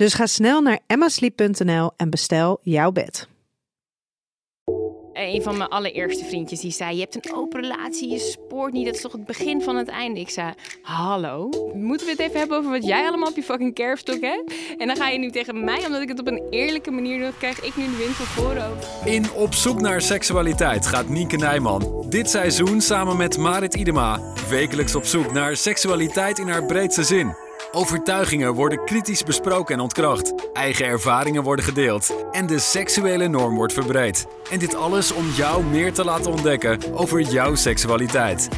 Dus ga snel naar emmasleep.nl en bestel jouw bed. Een van mijn allereerste vriendjes die zei: Je hebt een open relatie, je spoort niet. Dat is toch het begin van het einde? Ik zei: Hallo, moeten we het even hebben over wat jij allemaal op je fucking kerfstok hebt? En dan ga je nu tegen mij, omdat ik het op een eerlijke manier doe, krijg ik nu de wind van voren. In Op zoek naar seksualiteit gaat Nienke Nijman dit seizoen samen met Marit Idema wekelijks op zoek naar seksualiteit in haar breedste zin. Overtuigingen worden kritisch besproken en ontkracht. Eigen ervaringen worden gedeeld. En de seksuele norm wordt verbreed. En dit alles om jou meer te laten ontdekken over jouw seksualiteit.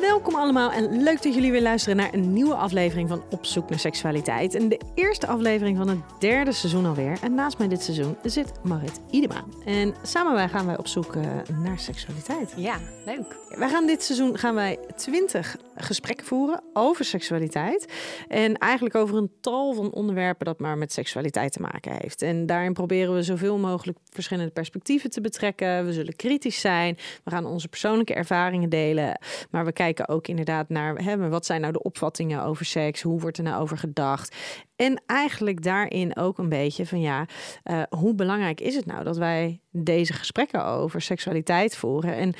Welkom allemaal en leuk dat jullie weer luisteren naar een nieuwe aflevering van Op zoek naar seksualiteit. En de eerste aflevering van het derde seizoen alweer. En naast mij dit seizoen zit Marit Idema. En samen wij gaan wij op zoek eh, naar seksualiteit. Ja, leuk. Wij gaan dit seizoen gaan wij 20 gesprekken voeren over seksualiteit. En eigenlijk over een tal van onderwerpen dat maar met seksualiteit te maken heeft. En daarin proberen we zoveel mogelijk verschillende perspectieven te betrekken. We zullen kritisch zijn. We gaan onze persoonlijke ervaringen delen. Maar we kijken ook inderdaad naar hè, wat zijn nou de opvattingen over seks? Hoe wordt er nou over gedacht? En eigenlijk daarin ook een beetje van ja, uh, hoe belangrijk is het nou dat wij deze gesprekken over seksualiteit voeren? En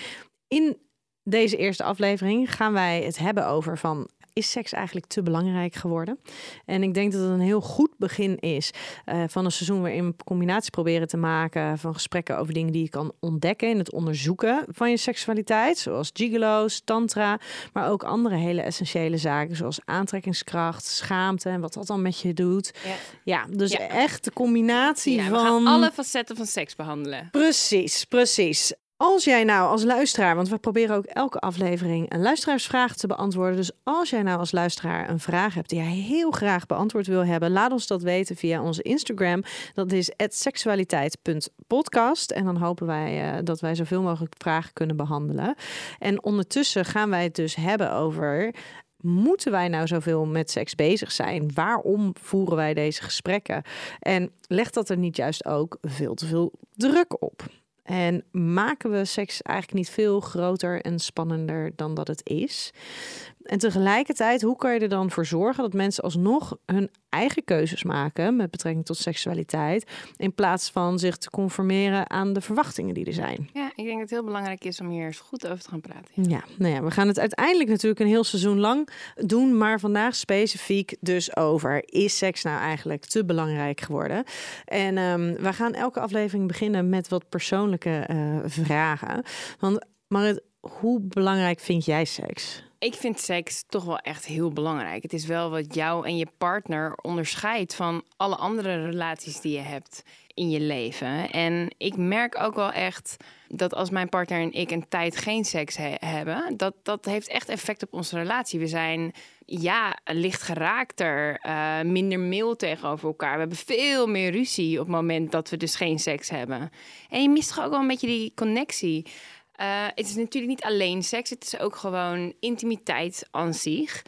in deze eerste aflevering gaan wij het hebben over van is seks eigenlijk te belangrijk geworden? En ik denk dat het een heel goed begin is uh, van een seizoen waarin we combinatie proberen te maken van gesprekken over dingen die je kan ontdekken in het onderzoeken van je seksualiteit, zoals gigolo's, tantra, maar ook andere hele essentiële zaken zoals aantrekkingskracht, schaamte en wat dat dan met je doet. Ja, ja dus echt de combinatie ja, van alle facetten van seks behandelen. Precies, precies. Als jij nou als luisteraar, want we proberen ook elke aflevering een luisteraarsvraag te beantwoorden. Dus als jij nou als luisteraar een vraag hebt die jij heel graag beantwoord wil hebben, laat ons dat weten via onze Instagram. Dat is seksualiteit.podcast. En dan hopen wij uh, dat wij zoveel mogelijk vragen kunnen behandelen. En ondertussen gaan wij het dus hebben over moeten wij nou zoveel met seks bezig zijn? Waarom voeren wij deze gesprekken? En legt dat er niet juist ook veel te veel druk op? En maken we seks eigenlijk niet veel groter en spannender dan dat het is? En tegelijkertijd, hoe kan je er dan voor zorgen dat mensen alsnog hun eigen keuzes maken met betrekking tot seksualiteit, in plaats van zich te conformeren aan de verwachtingen die er zijn? Ja, ik denk dat het heel belangrijk is om hier eens goed over te gaan praten. Ja, nou ja, we gaan het uiteindelijk natuurlijk een heel seizoen lang doen, maar vandaag specifiek dus over is seks nou eigenlijk te belangrijk geworden? En um, we gaan elke aflevering beginnen met wat persoonlijke uh, vragen. Want Marit, hoe belangrijk vind jij seks? Ik vind seks toch wel echt heel belangrijk. Het is wel wat jou en je partner onderscheidt van alle andere relaties die je hebt in je leven. En ik merk ook wel echt dat als mijn partner en ik een tijd geen seks hebben, dat dat heeft echt effect op onze relatie. We zijn ja, licht geraakter, uh, minder mail tegenover elkaar. We hebben veel meer ruzie op het moment dat we dus geen seks hebben. En je mist toch ook wel een beetje die connectie. Uh, het is natuurlijk niet alleen seks, het is ook gewoon intimiteit aan zich.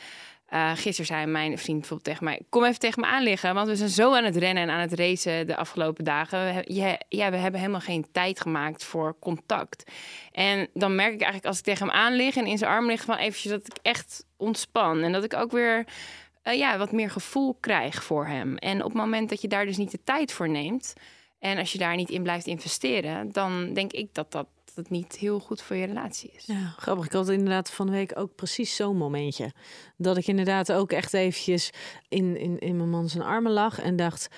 Uh, gisteren zei mijn vriend bijvoorbeeld tegen mij: Kom even tegen me aanliggen, want we zijn zo aan het rennen en aan het racen de afgelopen dagen. We, ja, we hebben helemaal geen tijd gemaakt voor contact. En dan merk ik eigenlijk als ik tegen hem aanlig en in zijn arm lig, van eventjes dat ik echt ontspan. En dat ik ook weer uh, ja, wat meer gevoel krijg voor hem. En op het moment dat je daar dus niet de tijd voor neemt. En als je daar niet in blijft investeren, dan denk ik dat dat dat het niet heel goed voor je relatie is. Ja, grappig. Ik had inderdaad van de week ook precies zo'n momentje. Dat ik inderdaad ook echt eventjes in, in, in mijn man zijn armen lag en dacht...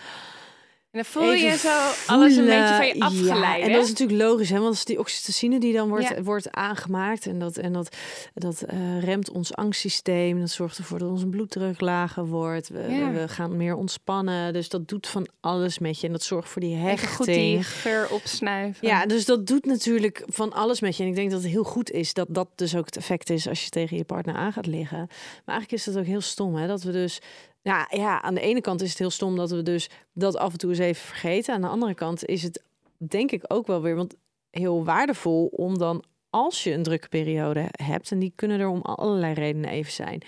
En dan voel je zo alles een beetje van je afgeleid. Ja, en dat is natuurlijk logisch, hè? want het is die oxytocine die dan wordt, wordt aangemaakt. En dat, en dat, dat uh, remt ons angstsysteem. Dat zorgt ervoor dat onze bloeddruk lager wordt. We, we, gaan meer ontspannen. Dus dat doet van alles met je. En dat zorgt voor die hechting. goed die geur opsnuiven. Ja, dus dat doet natuurlijk van alles met je. En ik denk dat het heel goed is dat dat dus ook het effect is als je tegen je partner aan gaat liggen. Maar eigenlijk is dat ook heel stom, hè? Dat we dus Ja, ja, aan de ene kant is het heel stom dat we dus dat af en toe eens even vergeten. Aan de andere kant is het denk ik ook wel weer want heel waardevol om dan als je een drukke periode hebt, en die kunnen er om allerlei redenen even zijn,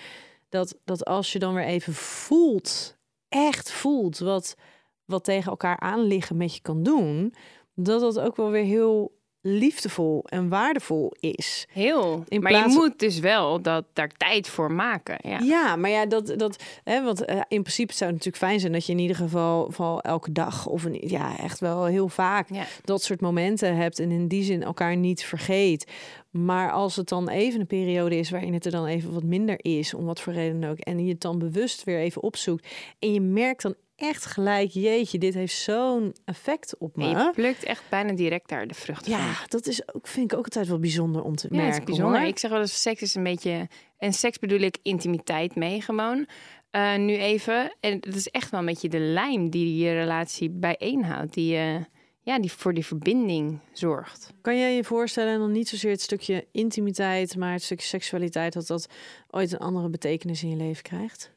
dat, dat als je dan weer even voelt, echt voelt wat, wat tegen elkaar aanliggen met je kan doen, dat dat ook wel weer heel liefdevol en waardevol is. Heel. In maar je moet dus wel dat daar tijd voor maken. Ja, ja maar ja, dat, dat, hè, want uh, in principe zou het natuurlijk fijn zijn dat je in ieder geval, geval elke dag of een, ja, echt wel heel vaak dat soort momenten hebt en in die zin elkaar niet vergeet. Maar als het dan even een periode is waarin het er dan even wat minder is, om wat voor reden ook, en je het dan bewust weer even opzoekt en je merkt dan echt gelijk, jeetje, dit heeft zo'n effect op me. je plukt echt bijna direct daar de vruchten ja, van. dat is ook, vind ik ook altijd wel bijzonder om te merken. Ja, bijzonder. Ik zeg wel eens, seks is een beetje... En seks bedoel ik intimiteit mee gewoon. Uh, nu even. En dat is echt wel een beetje de lijm die je relatie bijeenhoudt. Die, uh, ja, die voor die verbinding zorgt. Kan jij je voorstellen, en dan niet zozeer het stukje intimiteit... maar het stukje seksualiteit, dat dat ooit een andere betekenis in je leven krijgt?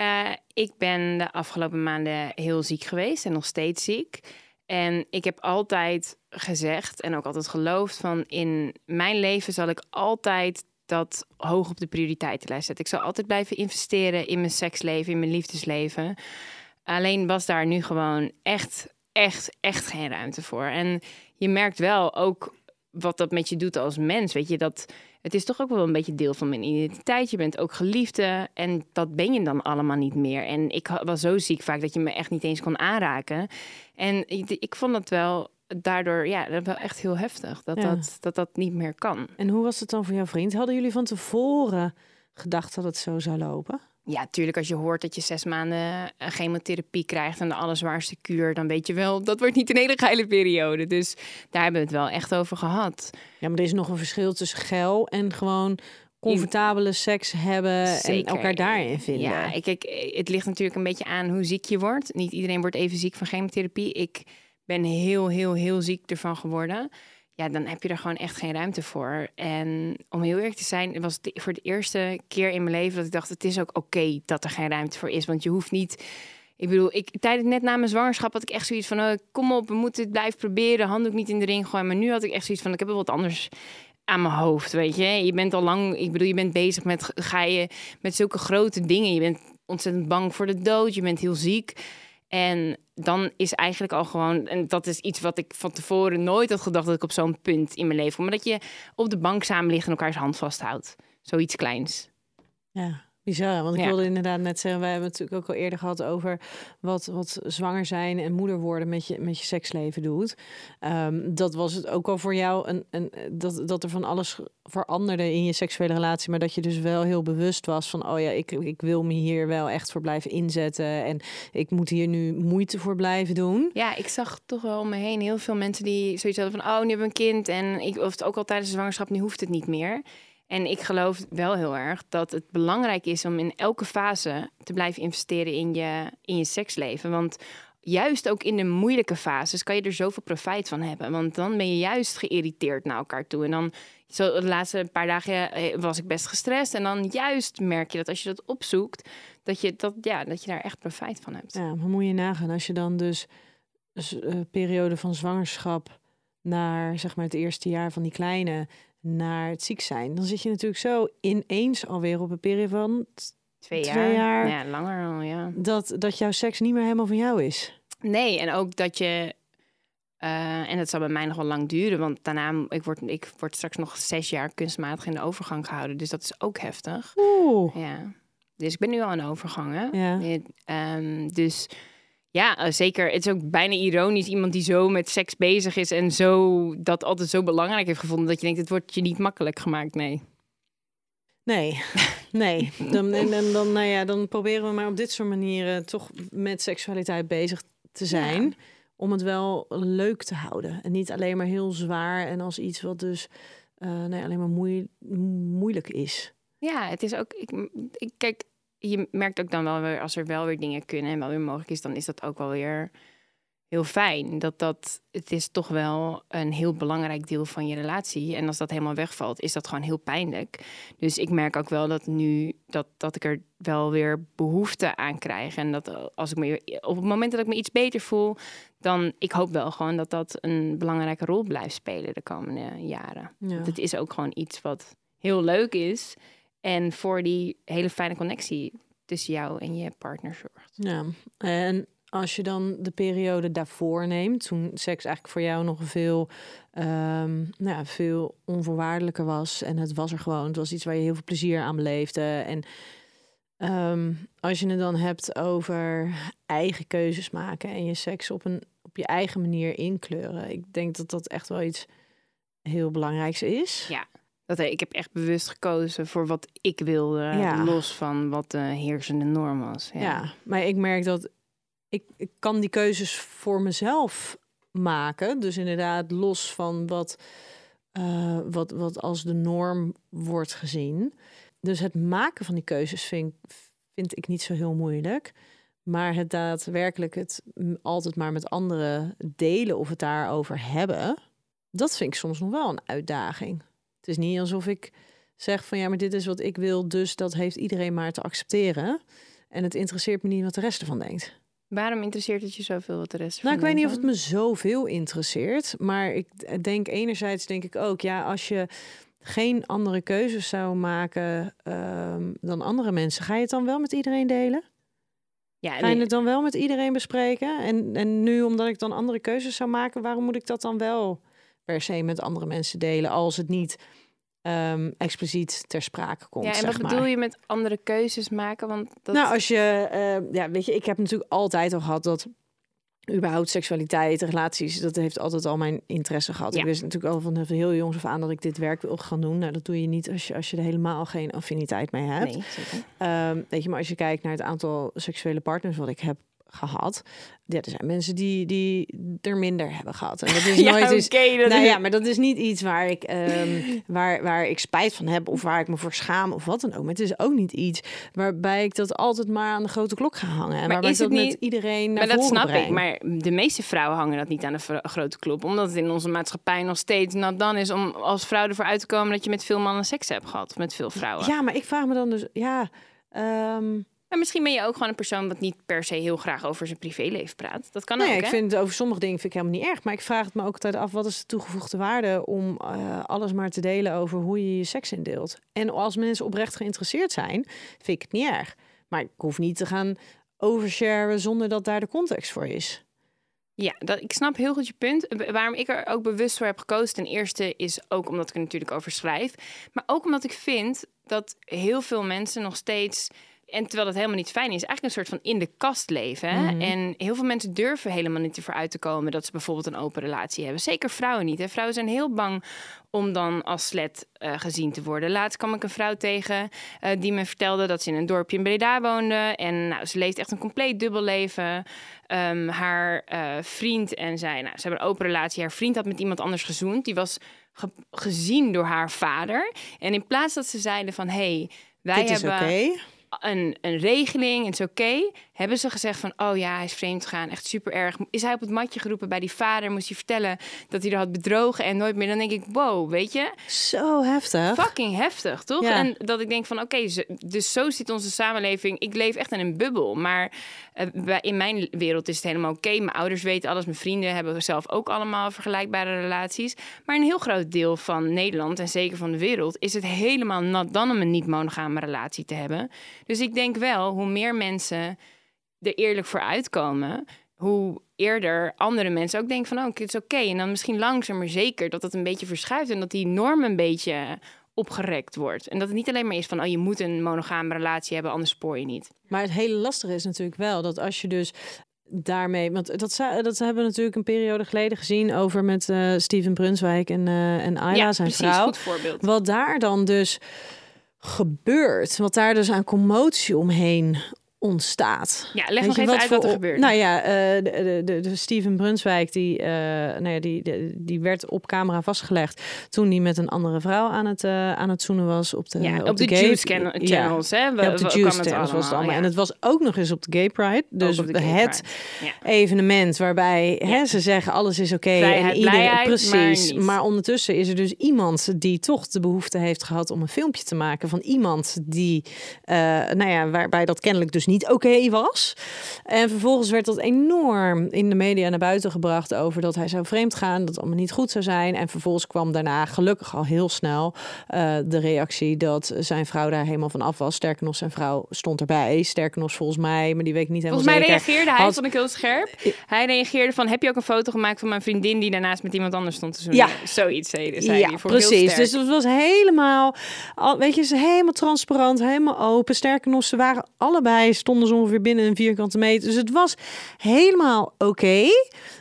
Uh, ik ben de afgelopen maanden heel ziek geweest en nog steeds ziek. En ik heb altijd gezegd en ook altijd geloofd van in mijn leven zal ik altijd dat hoog op de prioriteitenlijst zetten. Ik zal altijd blijven investeren in mijn seksleven, in mijn liefdesleven. Alleen was daar nu gewoon echt, echt, echt geen ruimte voor. En je merkt wel ook wat dat met je doet als mens. Weet je, dat het is toch ook wel een beetje deel van mijn identiteit. Je bent ook geliefde en dat ben je dan allemaal niet meer. En ik was zo ziek vaak dat je me echt niet eens kon aanraken. En ik, ik vond dat wel daardoor ja, wel echt heel heftig dat, dat, dat dat niet meer kan. En hoe was het dan voor jouw vriend? Hadden jullie van tevoren gedacht dat het zo zou lopen? Ja, tuurlijk, als je hoort dat je zes maanden eh, chemotherapie krijgt en de allerzwaarste kuur, dan weet je wel, dat wordt niet een hele geile periode. Dus daar hebben we het wel echt over gehad. Ja, maar er is nog een verschil tussen geil en gewoon comfortabele seks hebben en elkaar daarin vinden. Ja, kijk, het ligt natuurlijk een beetje aan hoe ziek je wordt. Niet iedereen wordt even ziek van chemotherapie. Ik ben heel, heel, heel ziek ervan geworden ja, dan heb je er gewoon echt geen ruimte voor. En om heel eerlijk te zijn, was het voor de eerste keer in mijn leven dat ik dacht: het is ook oké dat er geen ruimte voor is. Want je hoeft niet. Ik bedoel, ik, tijdens net na mijn zwangerschap had ik echt zoiets van: oh, kom op, we moeten het blijven proberen. Handdoek niet in de ring gooien. Maar nu had ik echt zoiets van: ik heb wel wat anders aan mijn hoofd, weet je. Je bent al lang, ik bedoel, je bent bezig met, ga je met zulke grote dingen. Je bent ontzettend bang voor de dood, je bent heel ziek. En dan is eigenlijk al gewoon, en dat is iets wat ik van tevoren nooit had gedacht dat ik op zo'n punt in mijn leven kom, maar dat je op de bank samen ligt en elkaars hand vasthoudt. Zoiets kleins. Ja. Bizar, want ik wilde inderdaad net zeggen, wij hebben het natuurlijk ook al eerder gehad over wat, wat zwanger zijn en moeder worden met je, met je seksleven doet. Um, dat was het ook al voor jou, een, een, dat, dat er van alles veranderde in je seksuele relatie, maar dat je dus wel heel bewust was van, oh ja, ik, ik wil me hier wel echt voor blijven inzetten en ik moet hier nu moeite voor blijven doen. Ja, ik zag toch wel om me heen heel veel mensen die zoiets hadden van, oh, nu hebben we een kind en ik, of het ook al tijdens de zwangerschap, nu hoeft het niet meer. En ik geloof wel heel erg dat het belangrijk is om in elke fase te blijven investeren in je, in je seksleven. Want juist ook in de moeilijke fases kan je er zoveel profijt van hebben. Want dan ben je juist geïrriteerd naar elkaar toe. En dan, zo de laatste paar dagen eh, was ik best gestrest. En dan juist merk je dat als je dat opzoekt, dat je, dat, ja, dat je daar echt profijt van hebt. Ja, maar moet je nagaan als je dan dus, uh, periode van zwangerschap naar zeg maar het eerste jaar van die kleine naar het ziek zijn. Dan zit je natuurlijk zo ineens alweer op een periode van twee jaar. Ja, langer al, ja. Dat, dat jouw seks niet meer helemaal van jou is. Nee, en ook dat je... Uh, en dat zal bij mij nog wel lang duren, want daarna, ik word, ik word straks nog zes jaar kunstmatig in de overgang gehouden. Dus dat is ook heftig. Oeh. Ja. Dus ik ben nu al in overgang, hè? Ja. Um, dus ja, eh, zeker. Het is ook bijna ironisch. Iemand die zo met seks bezig is en zo dat altijd zo belangrijk heeft gevonden. Dat je denkt, het wordt je niet makkelijk gemaakt. Nee. Nee, nee. Dan, en, en, dan, nou ja, dan proberen we maar op dit soort manieren toch met seksualiteit bezig te zijn. Om het wel leuk te houden. En niet alleen maar heel zwaar en als iets wat dus uh, nee, alleen maar moeilijk is. Ja, het is ook. Ik, ik, kijk, je merkt ook dan wel weer als er wel weer dingen kunnen en wel weer mogelijk is, dan is dat ook wel weer heel fijn. Dat dat, het is toch wel een heel belangrijk deel van je relatie. En als dat helemaal wegvalt, is dat gewoon heel pijnlijk. Dus ik merk ook wel dat nu, dat, dat ik er wel weer behoefte aan krijg. En dat als ik me, op het moment dat ik me iets beter voel, dan, ik hoop wel gewoon dat dat een belangrijke rol blijft spelen de komende jaren. Ja. het is ook gewoon iets wat heel leuk is. En voor die hele fijne connectie tussen jou en je partner zorgt. Ja, en als je dan de periode daarvoor neemt, toen seks eigenlijk voor jou nog veel, um, nou ja, veel onvoorwaardelijker was. En het was er gewoon. Het was iets waar je heel veel plezier aan beleefde. En ehm, als je het dan hebt over eigen keuzes maken en je seks op, een, op je eigen manier inkleuren. Ik denk dat dat echt wel iets heel belangrijks is. Ja. Dat, ik heb echt bewust gekozen voor wat ik wilde, ja. los van wat de heersende norm was. Ja. ja, maar ik merk dat ik, ik kan die keuzes voor mezelf maken. Dus inderdaad, los van wat, uh, wat, wat als de norm wordt gezien. Dus het maken van die keuzes vind, vind ik niet zo heel moeilijk. Maar het daadwerkelijk het altijd maar met anderen delen of het daarover hebben, dat vind ik soms nog wel een uitdaging. Is niet alsof ik zeg van ja, maar dit is wat ik wil, dus dat heeft iedereen maar te accepteren. En het interesseert me niet wat de rest ervan denkt. Waarom interesseert het je zoveel wat de rest Nou, ik weet niet of het me zoveel interesseert. Maar ik denk enerzijds denk ik ook, ja, als je geen andere keuzes zou maken ehm, dan andere mensen, ga je het dan wel met iedereen delen? Ja, Ga je het dan wel met iedereen bespreken? En, en nu, omdat ik dan andere keuzes zou maken, waarom moet ik dat dan wel per se met andere mensen delen als het niet um, expliciet ter sprake komt. Ja, en wat bedoel je met andere keuzes maken? Want dat... Nou, als je, uh, ja, weet je, ik heb natuurlijk altijd al gehad dat überhaupt seksualiteit, relaties, dat heeft altijd al mijn interesse gehad. Ja. Ik wist natuurlijk al van heel jongs af aan dat ik dit werk wil gaan doen. Nou, dat doe je niet als je, als je er helemaal geen affiniteit mee hebt. Nee, um, weet je, maar als je kijkt naar het aantal seksuele partners wat ik heb gehad. Ja, er zijn mensen die, die er minder hebben gehad. En dat is ja, nooit okay, dat nou ja, maar dat is niet iets waar ik, um, waar, waar ik spijt van heb of waar ik me voor schaam of wat dan ook. Maar het is ook niet iets waarbij ik dat altijd maar aan de grote klok ga hangen. En maar is het niet... met iedereen naar Maar dat snap breng. ik. Maar de meeste vrouwen hangen dat niet aan de grote klok. Omdat het in onze maatschappij nog steeds nat dan is om als vrouw ervoor uit te komen dat je met veel mannen seks hebt gehad. Met veel vrouwen. Ja, maar ik vraag me dan dus, ja... Um, maar misschien ben je ook gewoon een persoon dat niet per se heel graag over zijn privéleven praat. Dat kan nee, ook. Ik vind over sommige dingen vind ik helemaal niet erg. Maar ik vraag het me ook altijd af: wat is de toegevoegde waarde om uh, alles maar te delen over hoe je je seks indeelt? En als mensen oprecht geïnteresseerd zijn, vind ik het niet erg. Maar ik hoef niet te gaan oversharen zonder dat daar de context voor is. Ja, dat, ik snap heel goed je punt. Waarom ik er ook bewust voor heb gekozen, ten eerste is ook omdat ik er natuurlijk over schrijf. Maar ook omdat ik vind dat heel veel mensen nog steeds en terwijl dat helemaal niet fijn is, eigenlijk een soort van in de kast leven. Mhm. En heel veel mensen durven helemaal niet ervoor uit te komen dat ze bijvoorbeeld een open relatie hebben. Zeker vrouwen niet. Hè. Vrouwen zijn heel bang om dan als slet uh, gezien te worden. Laatst kwam ik een vrouw tegen uh, die me vertelde dat ze in een dorpje in Breda woonde. En nou, ze leeft echt een compleet dubbel leven. Um, haar uh, vriend en zij, nou, ze hebben een open relatie. Haar vriend had met iemand anders gezoend. Die was ge gezien door haar vader. En in plaats dat ze zeiden van... hey, wij Dit hebben... Is een, een regeling, het is oké. Hebben ze gezegd van, oh ja, hij is vreemd gegaan, echt super erg. Is hij op het matje geroepen bij die vader, moest hij vertellen dat hij er had bedrogen en nooit meer. Dan denk ik, wow, weet je? Zo heftig. Fucking heftig, toch? En dat ik denk van, oké, dus zo zit onze samenleving. Ik leef echt in een bubbel, maar uh, in mijn wereld is het helemaal oké. Mijn ouders weten alles, mijn vrienden hebben zelf ook allemaal vergelijkbare relaties. Maar een heel groot deel van Nederland en zeker van de wereld is het helemaal nat dan om een niet-monogame relatie te hebben. Dus ik denk wel, hoe meer mensen er eerlijk voor uitkomen, hoe eerder andere mensen ook denken van, oh, het is oké. En dan misschien langzaam maar zeker dat dat een beetje verschuift en dat die norm een beetje opgerekt wordt. En dat het niet alleen maar is van, oh, je moet een monogame relatie hebben, anders spoor je niet. Maar het hele lastige is natuurlijk wel dat als je dus daarmee, want dat, dat hebben we natuurlijk een periode geleden gezien over met uh, Steven Brunswijk en, uh, en Ayla, ja, zijn precies, vrouw. Goed voorbeeld. Wat daar dan dus gebeurt, wat daar dus aan commotie omheen ontstaat. Ja, leg nog even uit wat er gebeurt. Nou ja, eh, de, de, Steven Brunswijk, die, eh, nou ja, die, de- die werd op camera vastgelegd toen hij met een andere vrouw aan het, eh, aan het zoenen was op de, ja, op, de, gay- Juice channel- Ja. channels, hè? We, Ja, op de Juice channels was het allemaal. ja. En het was ook nog eens op de Gay Pride. Dus Gay het Pride. Evenement waarbij hè, ze zeggen alles is oké. En iedereen, precies. maar ondertussen is er dus iemand die toch de behoefte heeft gehad om een filmpje te maken van iemand die, nou ja, waarbij dat kennelijk dus niet oké was. En vervolgens werd dat enorm in de media naar buiten gebracht over dat hij zou vreemd gaan, dat het allemaal niet goed zou zijn. En vervolgens kwam daarna gelukkig al heel snel eh, de reactie dat zijn vrouw daar helemaal van af was. Sterker nog, zijn vrouw stond erbij. Sterker nog, volgens mij, maar die weet ik niet helemaal Volgens mij zeker. reageerde hij, vond ik heel scherp. Hij reageerde van, heb je ook een foto gemaakt van mijn vriendin die daarnaast met iemand anders stond te zoenen? Ja. Zoiets zei, zei ja, hij. Heel precies. Dus het was helemaal, al, weet je, ze helemaal transparant, helemaal open. Sterker nog, ze waren allebei, stonden ze ongeveer binnen een vierkante meter. Dus het was helemaal oké.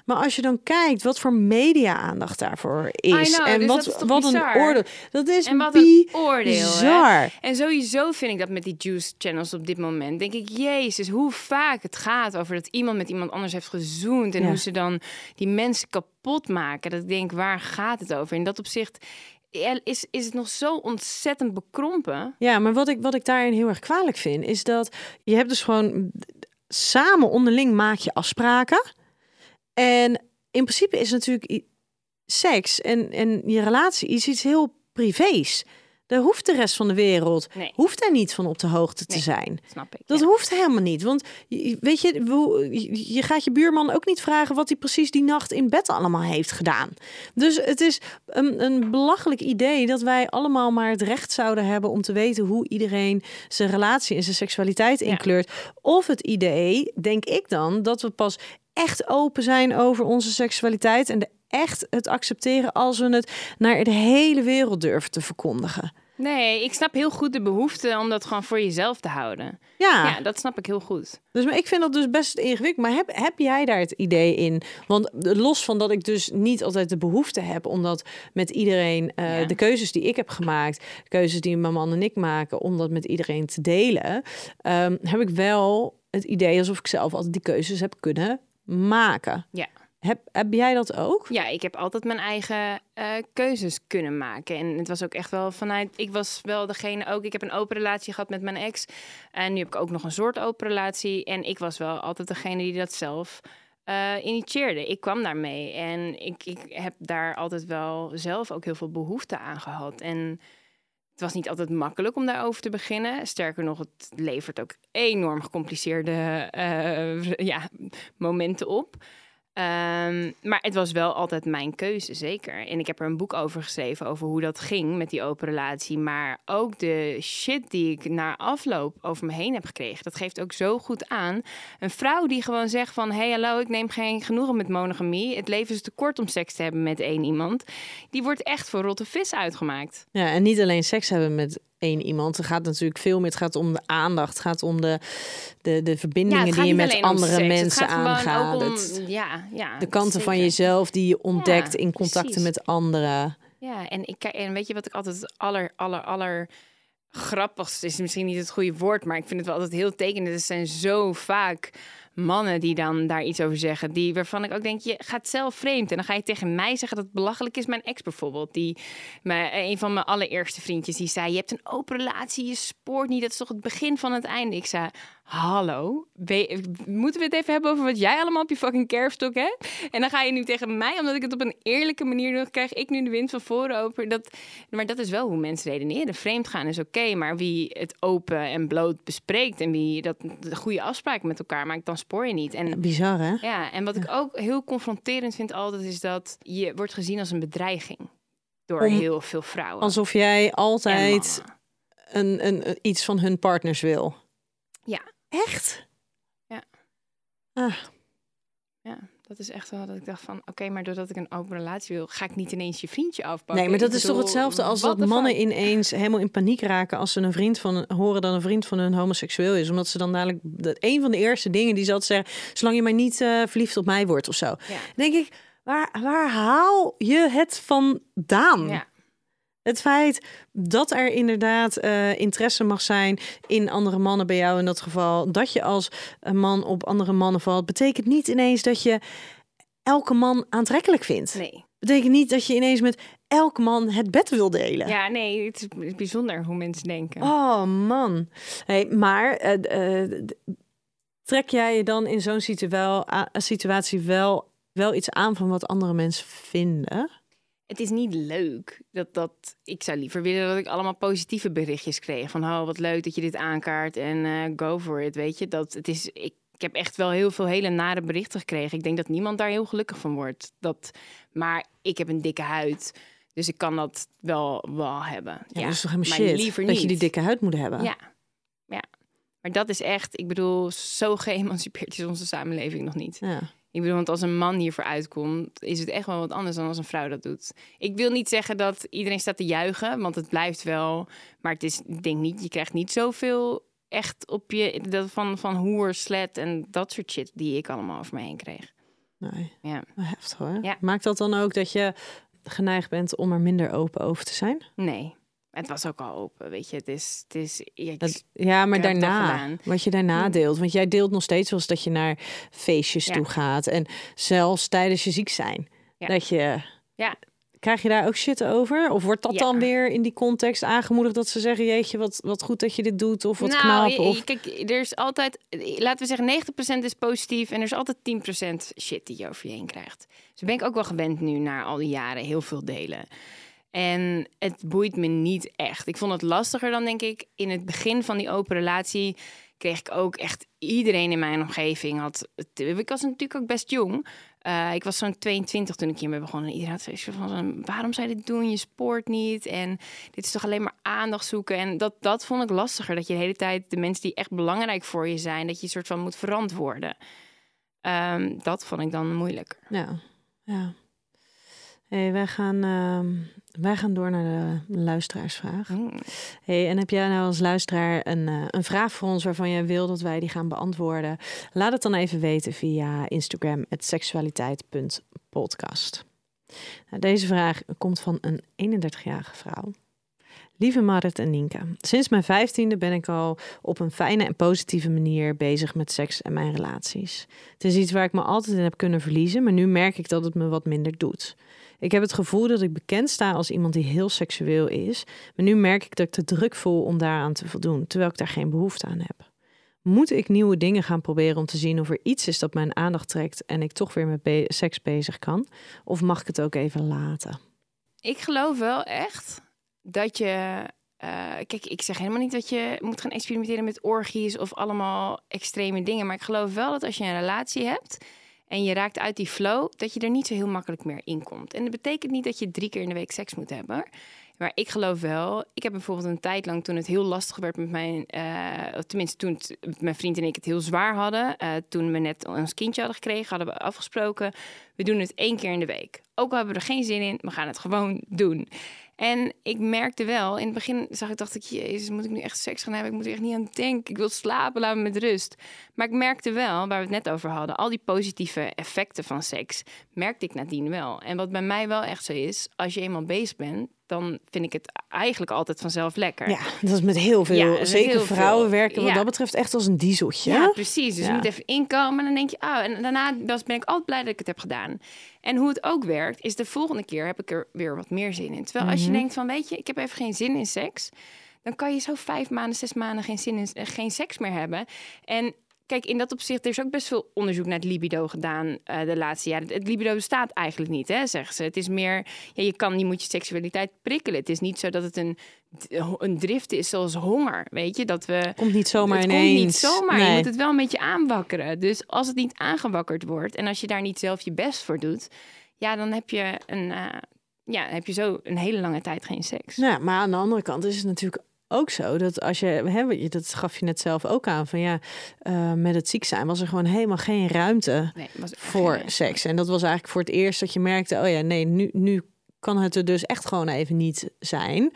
Maar als je dan kijkt wat voor media-aandacht daarvoor is. know, en dus wat, wat een oordeel. Dat is En wat een oordeel, hè? En sowieso vind ik dat met die juice channels op dit moment. Denk ik, jezus, hoe vaak het gaat over dat iemand met iemand anders heeft gezoend. En Ja. hoe ze dan die mensen kapot maken. Dat ik denk, waar gaat het over? In dat opzicht is, is het nog zo ontzettend bekrompen. Ja, maar wat ik, wat ik daarin heel erg kwalijk vind, is dat je hebt dus gewoon samen onderling maak je afspraken. En in principe is natuurlijk seks en, en je relatie is iets heel privés. Daar hoeft de rest van de wereld Nee. hoeft daar niet van op de hoogte te zijn. Snap ik. Dat ja. hoeft helemaal niet. Want je- weet je, je- gaat je buurman ook niet vragen wat hij precies die nacht in bed allemaal heeft gedaan. Dus het is een, een belachelijk idee dat wij allemaal maar het recht zouden hebben om te weten hoe iedereen zijn relatie en zijn seksualiteit inkleurt. Of het idee, denk ik dan, dat we pas echt open zijn over onze seksualiteit en de echt het accepteren als we het naar de hele wereld durven te verkondigen. Nee, ik snap heel goed de behoefte om dat gewoon voor jezelf te houden. Ja. Ja, dat snap ik heel goed. Dus maar ik vind dat dus best ingewikkeld. Maar heb, heb jij daar het idee in? Want los van dat ik dus niet altijd de behoefte heb om dat met iedereen, eh, Ja. de keuzes die ik heb gemaakt, keuzes die mijn man en ik maken, om dat met iedereen te delen, ehm, heb ik wel het idee alsof ik zelf altijd die keuzes heb kunnen maken. Ja. Heb, heb jij dat ook? Ja, ik heb altijd mijn eigen eh, keuzes kunnen maken. En het was ook echt wel vanuit. Ik was wel degene ook. Ik heb een open relatie gehad met mijn ex. En nu heb ik ook nog een soort open relatie. En ik was wel altijd degene die dat zelf eh, initieerde. Ik kwam daarmee. En ik, ik heb daar altijd wel zelf ook heel veel behoefte aan gehad. En het was niet altijd makkelijk om daarover te beginnen. Sterker nog, het levert ook enorm gecompliceerde eh, ja, momenten op. Ehm, maar het was wel altijd mijn keuze, zeker. En ik heb er een boek over geschreven, over hoe dat ging met die open relatie. Maar ook de shit die ik na afloop over me heen heb gekregen. Dat geeft ook zo goed aan. Een vrouw die gewoon zegt van... hey, hallo, ik neem geen genoegen met monogamie. Het leven is te kort om seks te hebben met één iemand. Die wordt echt voor rotte vis uitgemaakt. Ja, en niet alleen seks hebben met één iemand. Het gaat natuurlijk veel meer. Het gaat om de aandacht. Het gaat om de, de, de verbindingen die je met andere mensen aangaat. om- Het- ja, ja, de kanten van jezelf die je ontdekt Ja, in contacten precies. met anderen. Ja, en, ik, kijk- en weet je wat ik altijd het aller, aller, aller grappigste is misschien niet het goede woord, maar ik vind het wel altijd heel tekenend. Er zijn zo vaak mannen die dan daar iets over zeggen, die waarvan ik ook denk, je gaat zelf vreemd. En dan ga je tegen mij zeggen dat het belachelijk is. Mijn ex bijvoorbeeld, die, mijn, een van mijn allereerste vriendjes, die zei, je hebt een open relatie, je spoort niet, dat is toch het begin van het einde. Ik zei, hallo, we- moeten we het even hebben over wat jij allemaal op je fucking kerfstok hebt? En dan ga je nu tegen mij, omdat ik het op een eerlijke manier doe, krijg ik nu de wind van voren over. Dat, maar dat is wel hoe mensen redeneren. Vreemd gaan is oké, maar wie het open en bloot bespreekt en wie dat de goede afspraken met elkaar maakt, dan spoor je niet. En Bizar, hè? ja, en wat ik ook heel confronterend vind altijd, is dat je wordt gezien als een bedreiging door Om- heel veel vrouwen. Alsof jij altijd een, een, iets van hun partners wil. Ja. Echt? Ja. Ah, Ja, dat is echt wel dat ik dacht van, oké, maar doordat ik een open relatie wil, ga ik niet ineens je vriendje afpakken. nee, maar dat Ik is toch hetzelfde als dat mannen fuck? ineens helemaal in paniek raken als ze een vriend van horen dat een vriend van hun homoseksueel is, omdat ze dan dadelijk dat een van de eerste dingen die ze altijd zeggen, zolang je maar niet eh, verliefd op mij wordt of zo. Ja. Dan denk ik, waar, waar haal je het vandaan? Ja. Het feit dat er inderdaad eh, interesse mag zijn in andere mannen bij jou in dat geval, dat je als een man op andere mannen valt, betekent niet ineens dat je elke man aantrekkelijk vindt. Nee. Betekent niet dat je ineens met elke man het bed wil delen. Ja, nee, het is bijzonder hoe mensen denken. Oh man. Hey, maar eh, eh, trek jij je dan in zo'n situa situatie wel, wel iets aan van wat andere mensen vinden? Het is niet leuk. Dat, dat, ik zou liever willen dat ik allemaal positieve berichtjes kreeg. Van, oh, wat leuk dat je dit aankaart en eh, go for it, weet je. Dat, het is, ik, ik heb echt wel heel veel hele nare berichten gekregen. Ik denk dat niemand daar heel gelukkig van wordt. Dat, maar ik heb een dikke huid, dus ik kan dat wel, wel hebben. Ja, dat is toch helemaal shit liever dat je niet. die dikke huid moet hebben. Ja, ja. Maar dat is echt, ik bedoel, zo geëmancipeerd is onze samenleving nog niet. Ja. Ik bedoel, want als een man hiervoor uitkomt, is het echt wel wat anders dan als een vrouw dat doet. Ik wil niet zeggen dat iedereen staat te juichen, want het blijft wel. Maar het is, ik denk niet, je krijgt niet zoveel echt op je dat van, van hoer, slet en dat soort shit die ik allemaal over me heen kreeg. Nee, Ja, heftig hoor. Ja. Maakt dat dan ook dat je geneigd bent om er minder open over te zijn? nee. Het was ook al open, weet je. Het is, het is ja, Dat- ja, maar daarna, wat je daarna Hm. deelt. Want jij deelt nog steeds wel eens dat je naar feestjes Ja. toe gaat. En zelfs tijdens je ziek zijn. Ja. Dat je... Ja. Krijg je daar ook shit over? Of wordt dat Ja. dan weer in die context aangemoedigd dat ze zeggen... jeetje, wat, wat goed dat je dit doet of wat nou, knap? Of... kijk, er is altijd, laten we zeggen, 90% is positief en er is altijd 10% shit die je over je heen krijgt. Dus ben ik ook wel gewend nu na al die jaren heel veel delen. En het boeit me niet echt. Ik vond het lastiger dan denk ik in het begin van die open relatie kreeg ik ook echt iedereen in mijn omgeving had. Ik was natuurlijk ook best jong. Eh, ik was zo'n 22 toen ik hiermee begon. En iedereen had zoiets van: waarom zou je dit doen? Je sport niet. En dit is toch alleen maar aandacht zoeken. En dat, dat vond ik lastiger. Dat je de hele tijd de mensen die echt belangrijk voor je zijn, dat je een soort van moet verantwoorden. Ehm, dat vond ik dan moeilijker. Ja, ja. Hey, wij, gaan, ehm, wij gaan door naar de luisteraarsvraag. Hmm. Hey, en heb jij nou als luisteraar een, eh, een vraag voor ons waarvan jij wil dat wij die gaan beantwoorden? Laat het dan even weten via Instagram, seksualiteit.podcast. Nou, deze vraag komt van een 31-jarige vrouw. Lieve Marit en Nienke, sinds mijn vijftiende ben ik al op een fijne en positieve manier bezig met seks en mijn relaties. Het is iets waar ik me altijd in heb kunnen verliezen, maar nu merk ik dat het me wat minder doet. Ik heb het gevoel dat ik bekend sta als iemand die heel seksueel is, maar nu merk ik dat ik te druk voel om daaraan te voldoen, terwijl ik daar geen behoefte aan heb. Moet ik nieuwe dingen gaan proberen om te zien of er iets is dat mijn aandacht trekt en ik toch weer met seks bezig kan? Of mag ik het ook even laten? Ik geloof wel echt dat je. eh, kijk, ik zeg helemaal niet dat je moet gaan experimenteren met orgies of allemaal extreme dingen. Maar ik geloof wel dat als je een relatie hebt en je raakt uit die flow, dat je er niet zo heel makkelijk meer in komt. En dat betekent niet dat je drie keer in de week seks moet hebben. Maar ik geloof wel. Ik heb bijvoorbeeld een tijd lang toen het heel lastig werd met mijn. eh, tenminste, toen mijn vriend en ik het heel zwaar hadden. eh, toen we net ons kindje hadden gekregen, hadden we afgesproken. We doen het één keer in de week. Ook al hebben we er geen zin in, we gaan het gewoon doen. En ik merkte wel, in het begin zag ik, dacht ik, jezus, moet ik nu echt seks gaan hebben? Ik moet er echt niet aan denken. Ik wil slapen, laat me met rust. Maar ik merkte wel, waar we het net over hadden, al die positieve effecten van seks, merkte ik nadien wel. En wat bij mij wel echt zo is, als je eenmaal bezig bent, dan vind ik het eigenlijk altijd vanzelf lekker. Ja, dat is met heel veel. Ja, zeker heel vrouwen veel. werken wat Ja. dat betreft echt als een dieseltje. Ja, precies. Dus je moet even inkomen en dan denk je, oh, en daarna ben ik altijd blij dat ik het heb gedaan. En hoe het ook werkt, is de volgende keer heb ik er weer wat meer zin in. Terwijl als je Mhm. denkt van, weet je, ik heb even geen zin in seks, dan kan je zo vijf maanden, zes maanden geen zin in eh, geen seks meer hebben. En kijk, in dat opzicht, er is ook best veel onderzoek naar het libido gedaan eh, de laatste jaren. Het libido bestaat eigenlijk niet, hè, zeggen ze. Het is meer, ja, je kan, je moet je seksualiteit prikkelen. Het is niet zo dat het een, een drift is zoals honger, weet je, dat we Komt niet zomaar het ineens. komt niet zomaar. Nee. Je moet het wel een beetje aanwakkeren. Dus als het niet aangewakkerd wordt en als je daar niet zelf je best voor doet, ja, dan heb je een, eh, ja, heb je zo een hele lange tijd geen seks. Ja, maar aan de andere kant is het natuurlijk ook zo dat als je, hè, je- dat gaf je net zelf ook aan, van ja, eh, met het ziek zijn was er gewoon helemaal geen ruimte Nee, voor geen- seks. En dat was eigenlijk voor het eerst dat je merkte, oh ja, nee, nu, nu kan het er dus echt gewoon even niet zijn.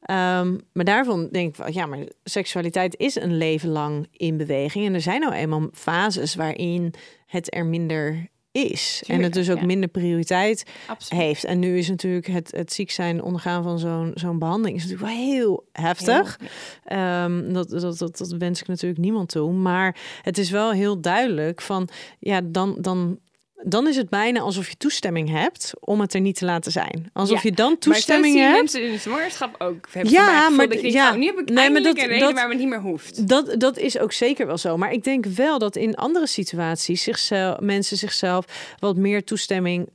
Ehm, maar daarvan denk ik van, ja, maar seksualiteit is een leven lang in beweging. En er zijn nou eenmaal fases waarin het er minder is. en het dus ook ja. minder prioriteit Absoluut. heeft. En nu is natuurlijk het, het ziek zijn, ondergaan van zo'n zo'n behandeling... is natuurlijk wel heel heftig. Heel- Ehm, dat, dat, dat, dat wens ik natuurlijk niemand toe. Maar het is wel heel duidelijk van... ja, dan... dan dan is het bijna alsof je toestemming hebt om het er niet te laten zijn. Alsof Ja, je dan Maar toestemming zien hebt. mensen in de zwangerschap ook. Hebben Ja, maar maar dat je denkt, ja. oh, nu heb ik Nee, maar dat- een reden dat- waar het niet meer hoeft. Dat, dat is ook zeker wel zo. Maar ik denk wel dat in andere situaties zichzelf, mensen zichzelf wat meer toestemming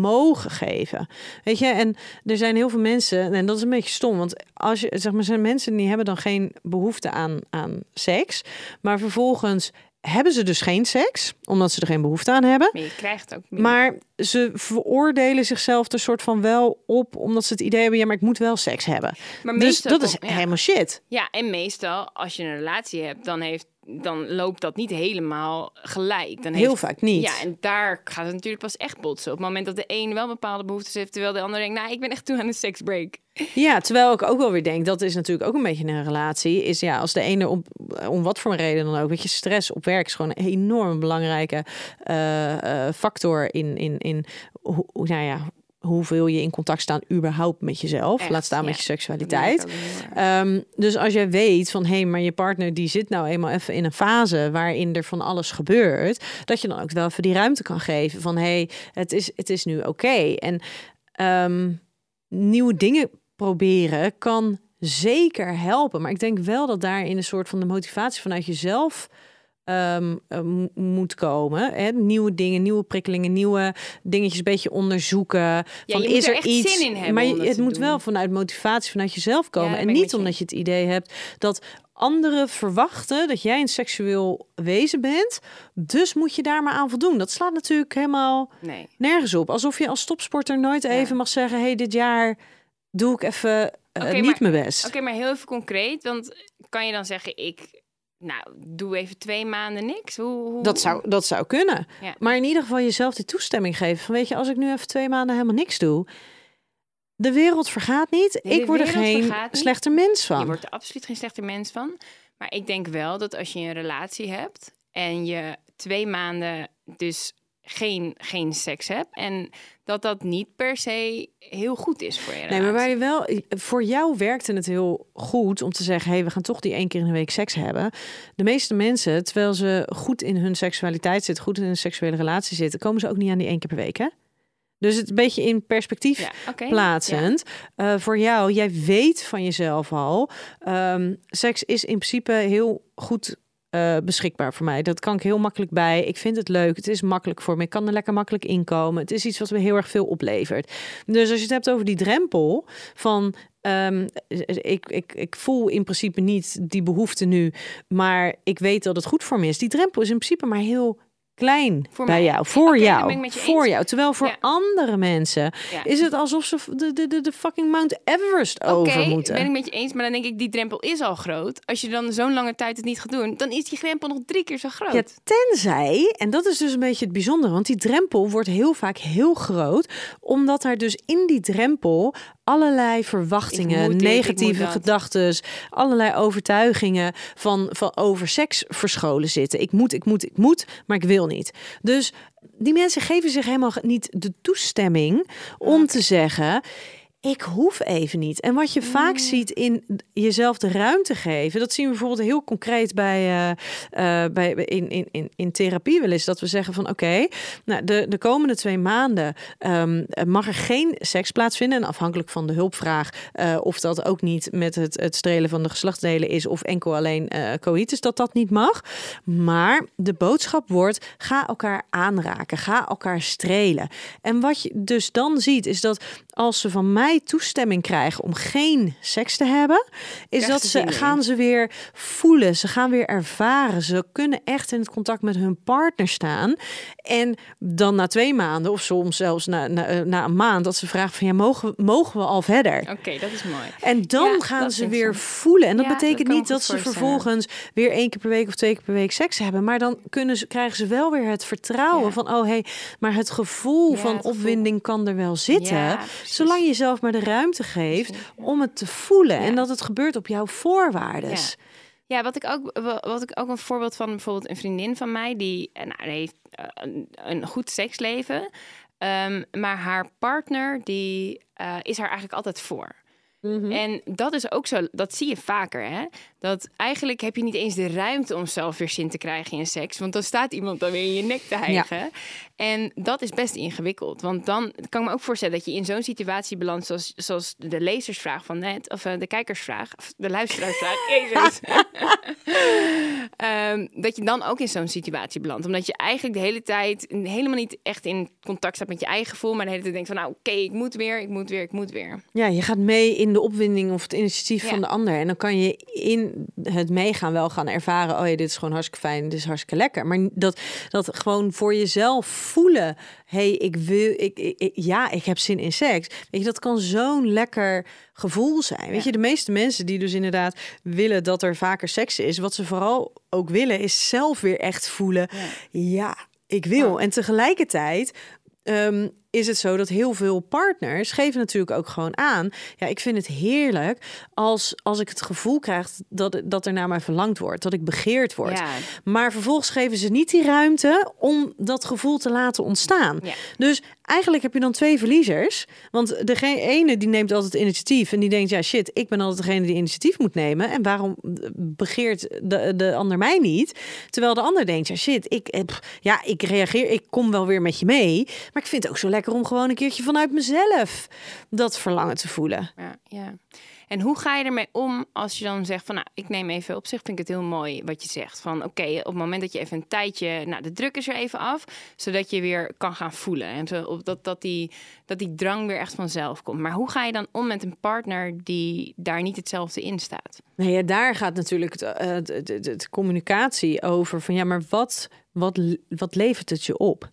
mogen geven. Weet je, en er zijn heel veel mensen, en dat is een beetje stom, want als je zeg maar, zijn mensen die hebben dan geen behoefte aan, aan seks, maar vervolgens hebben ze dus geen seks, omdat ze er geen behoefte aan hebben. Maar je krijgt ook meer. Maar ze veroordelen zichzelf er soort van wel op, omdat ze het idee hebben, ja, maar ik moet wel seks hebben. Maar Dus dat is ja. helemaal shit. Ja, en meestal als je een relatie hebt, dan, heeft, dan loopt dat niet helemaal gelijk. Dan Heel heeft, vaak niet. Ja, en daar gaat het natuurlijk pas echt botsen. Op het moment dat de een wel bepaalde behoeftes heeft, terwijl de ander denkt, nou, ik ben echt toe aan een seksbreak. Ja, terwijl ik ook wel weer denk, dat is natuurlijk ook een beetje een relatie. Is ja, als de ene op, om wat voor een reden dan ook, weet je, stress op werk is gewoon een enorm belangrijke eh, eh, factor in, in, in hoe- nou ja, hoeveel je in contact staat überhaupt met jezelf. Echt, Laat staan met je seksualiteit. Ehm, dus als jij weet van hé, hey, maar je partner die zit nou eenmaal even in een fase waarin er van alles gebeurt, dat je dan ook wel even die ruimte kan geven van hé, hey, het, is, het is nu oké. En ehm, nieuwe dingen proberen kan zeker helpen. Maar ik denk wel dat daarin een soort van de motivatie vanuit jezelf mo- moet komen. Hè? Nieuwe dingen, nieuwe prikkelingen, nieuwe dingetjes een beetje onderzoeken. van, je moet is er er echt iets? zin in hebben maar je- het moet doen. wel vanuit motivatie vanuit jezelf komen. en niet omdat je het idee hebt dat anderen verwachten dat jij een seksueel wezen bent. Dus moet je daar maar aan voldoen. Dat slaat natuurlijk helemaal Nee. nergens op. Alsof je als topsporter nooit Ja. even mag zeggen: hey, dit jaar doe ik even eh, niet maar- mijn best. Oké, maar heel even concreet, want kan je dan zeggen, ik, nou, doe even twee maanden niks? Hoe, hoe... Dat zou, dat zou kunnen. Ja. Maar in ieder geval jezelf die toestemming geven. Van weet je, als ik nu even twee maanden helemaal niks doe. De wereld vergaat niet. Nee, de ik word er geen slechter mens Je van. wordt er absoluut geen slechter mens van. Maar ik denk wel dat als je een relatie hebt en je twee maanden dus geen, geen seks hebt en dat dat niet per se heel goed is voor je Nee, maar waar je wel, voor jou werkte het heel goed om te zeggen: hey, we gaan toch die één keer in de week seks hebben. De meeste mensen, terwijl ze goed in hun seksualiteit zitten, goed in een seksuele relatie zitten, komen ze ook niet aan die één keer per week. Hè? Dus het een beetje in perspectief ja, plaatsend. Eh, voor jou, jij weet van jezelf al, ehm, seks is in principe heel goed eh, beschikbaar voor mij. Dat kan ik heel makkelijk bij. Ik vind het leuk. Het is makkelijk voor me. Ik kan er lekker makkelijk inkomen. Het is iets wat me heel erg veel oplevert. Dus als je het hebt over die drempel van. ehm, ik, ik, ik voel in principe niet die behoefte nu, maar ik weet dat het goed voor me is. Die drempel is in principe maar heel klein Voor bij mij. jou, voor jou, ik je voor eens. jou. Terwijl voor Ja. andere mensen Ja. is het alsof ze de, de, de, de fucking Mount Everest over Oké, moeten. ben ik met je eens, maar dan denk ik, die drempel is al groot. Als je dan zo'n lange tijd het niet gaat doen, dan is die drempel nog drie keer zo groot. Ja, tenzij, en dat is dus een beetje het bijzondere, want die drempel wordt heel vaak heel groot, omdat er dus in die drempel allerlei verwachtingen, dit, negatieve gedachten, allerlei overtuigingen van, van over seks verscholen zitten. Ik moet, ik moet, ik moet, maar ik wil niet. Dus die mensen geven zich helemaal niet de toestemming om te zeggen. Ik hoef even niet. En wat je vaak Mm. ziet in jezelf de ruimte geven, dat zien we bijvoorbeeld heel concreet bij, eh, eh, bij in, in, in, in therapie wel eens. Dat we zeggen van oké, nou, de, de komende twee maanden ehm, mag er geen seks plaatsvinden. En afhankelijk van de hulpvraag, eh, of dat ook niet met het, het strelen van de geslachtsdelen is, of enkel alleen coïtus, dat dat niet mag. Maar de boodschap wordt: ga elkaar aanraken, ga elkaar strelen. En wat je dus dan ziet, is dat als ze van mij toestemming krijgen om geen seks te hebben, is dat ze gaan ze weer voelen, ze gaan weer ervaren, ze kunnen echt in het contact met hun partner staan. En dan na twee maanden, of soms zelfs na, na, eh, na een maand, dat ze vragen van ja, mogen, we- mogen we al verder? Oké, dat is mooi. En dan Ja, gaan ze weer voelen. En dat Ja, betekent niet dat ze vervolgens weer één keer per week of twee keer per week seks hebben. Maar dan kunnen ze, krijgen ze wel weer het vertrouwen Ja. van, oh hé, hey, maar het gevoel van opwinding kan er wel zitten. Zolang je jezelf maar de ruimte geeft om het te voelen. En dat het gebeurt op jouw voorwaarden. Ja. Wat ik ook, wa- wat ik ook een voorbeeld van bijvoorbeeld een vriendin van mij die, nou, heeft eh, een, een goed seksleven, Ehm, maar haar partner die eh, is haar eigenlijk altijd voor. Mhm. En dat is ook zo, dat zie je vaker, hè? Dat eigenlijk heb je niet eens de ruimte om zelf weer zin te krijgen in seks. Want dan staat iemand dan weer in je nek te hijgen. En dat is best ingewikkeld. Want dan kan ik me ook voorstellen dat je in zo'n situatie belandt, zoals, zoals de lezersvraag van net, of eh, de kijkersvraag, of de luisteraarsvraag. Jezus. Ehm, dat je dan ook in zo'n situatie belandt. Omdat je eigenlijk de hele tijd helemaal niet echt in contact staat met je eigen gevoel, maar de hele tijd denkt van, nou oké, ik moet weer, ik moet weer, ik moet weer. Ja, je gaat mee in de opwinding of het initiatief Ja. van de ander. En dan kan je in het meegaan wel gaan ervaren... oh ja, dit is gewoon hartstikke fijn, dit is hartstikke lekker. Maar dat, dat gewoon voor jezelf voelen... hey, ik wil, ik, ik- ja, ik heb zin in seks. Weet je, dat kan zo'n lekker gevoel zijn. Weet je, de meeste mensen die dus inderdaad willen dat er vaker seks is... wat ze vooral ook willen, is zelf weer echt voelen... ja, ik wil. En tegelijkertijd ehm, is het zo dat heel veel partners geven natuurlijk ook gewoon aan. Ja, ik vind het heerlijk als, als ik het gevoel krijg dat, dat er naar mij verlangd wordt, dat ik begeerd word. Ja. Maar vervolgens geven ze niet die ruimte om dat gevoel te laten ontstaan. Ja. Dus eigenlijk heb je dan twee verliezers. Want de ene die neemt altijd initiatief en die denkt, ja shit, ik ben altijd degene die initiatief moet nemen. En waarom begeert de, de ander mij niet? Terwijl de ander denkt, ja shit, ik, eh, ja, ik reageer, ik kom wel weer met je mee. Maar ik vind het ook zo lekker om gewoon een keertje vanuit mezelf dat verlangen te voelen. Ja, ja. En hoe ga je ermee om als je dan zegt van, nou, ik neem even op zich, vind ik het heel mooi wat je zegt. Van, oké, op het moment dat je even een tijdje, nou, de druk is er even af, zodat je weer kan gaan voelen. En dat, dat, die, dat die drang weer echt vanzelf komt. Maar hoe ga je dan om met een partner die daar niet hetzelfde in staat? Nee, ja, daar gaat natuurlijk eh, het, het- het communicatie over. Van ja, maar wat, wat, wat levert het je op?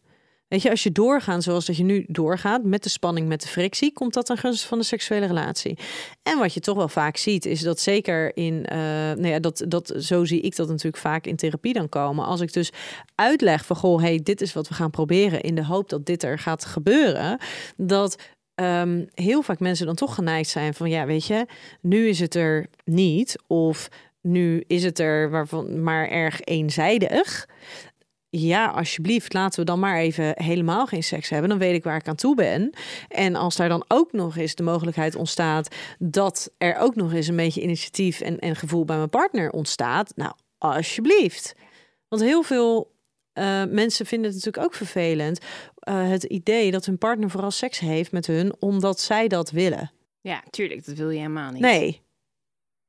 Weet je, als je doorgaat zoals dat je nu doorgaat, met de spanning, met de frictie, komt dat ten gunste van de seksuele relatie. En wat je toch wel vaak ziet, is dat zeker in, eh nou ja, dat, dat, zo zie ik dat natuurlijk vaak in therapie dan komen. Als ik dus uitleg van, goh, hey, dit is wat we gaan proberen, in de hoop dat dit er gaat gebeuren, dat ehm, heel vaak mensen dan toch geneigd zijn van, ja, weet je, nu is het er niet, of nu is het er waarvan maar erg eenzijdig. Ja, alsjeblieft, laten we dan maar even helemaal geen seks hebben. Dan weet ik waar ik aan toe ben. En als daar dan ook nog eens de mogelijkheid ontstaat dat er ook nog eens een beetje initiatief en, en gevoel bij mijn partner ontstaat, nou, alsjeblieft. Want heel veel eh, mensen vinden het natuurlijk ook vervelend. eh, het idee dat hun partner vooral seks heeft met hun omdat zij dat willen. Ja, tuurlijk, dat wil je helemaal niet. Nee.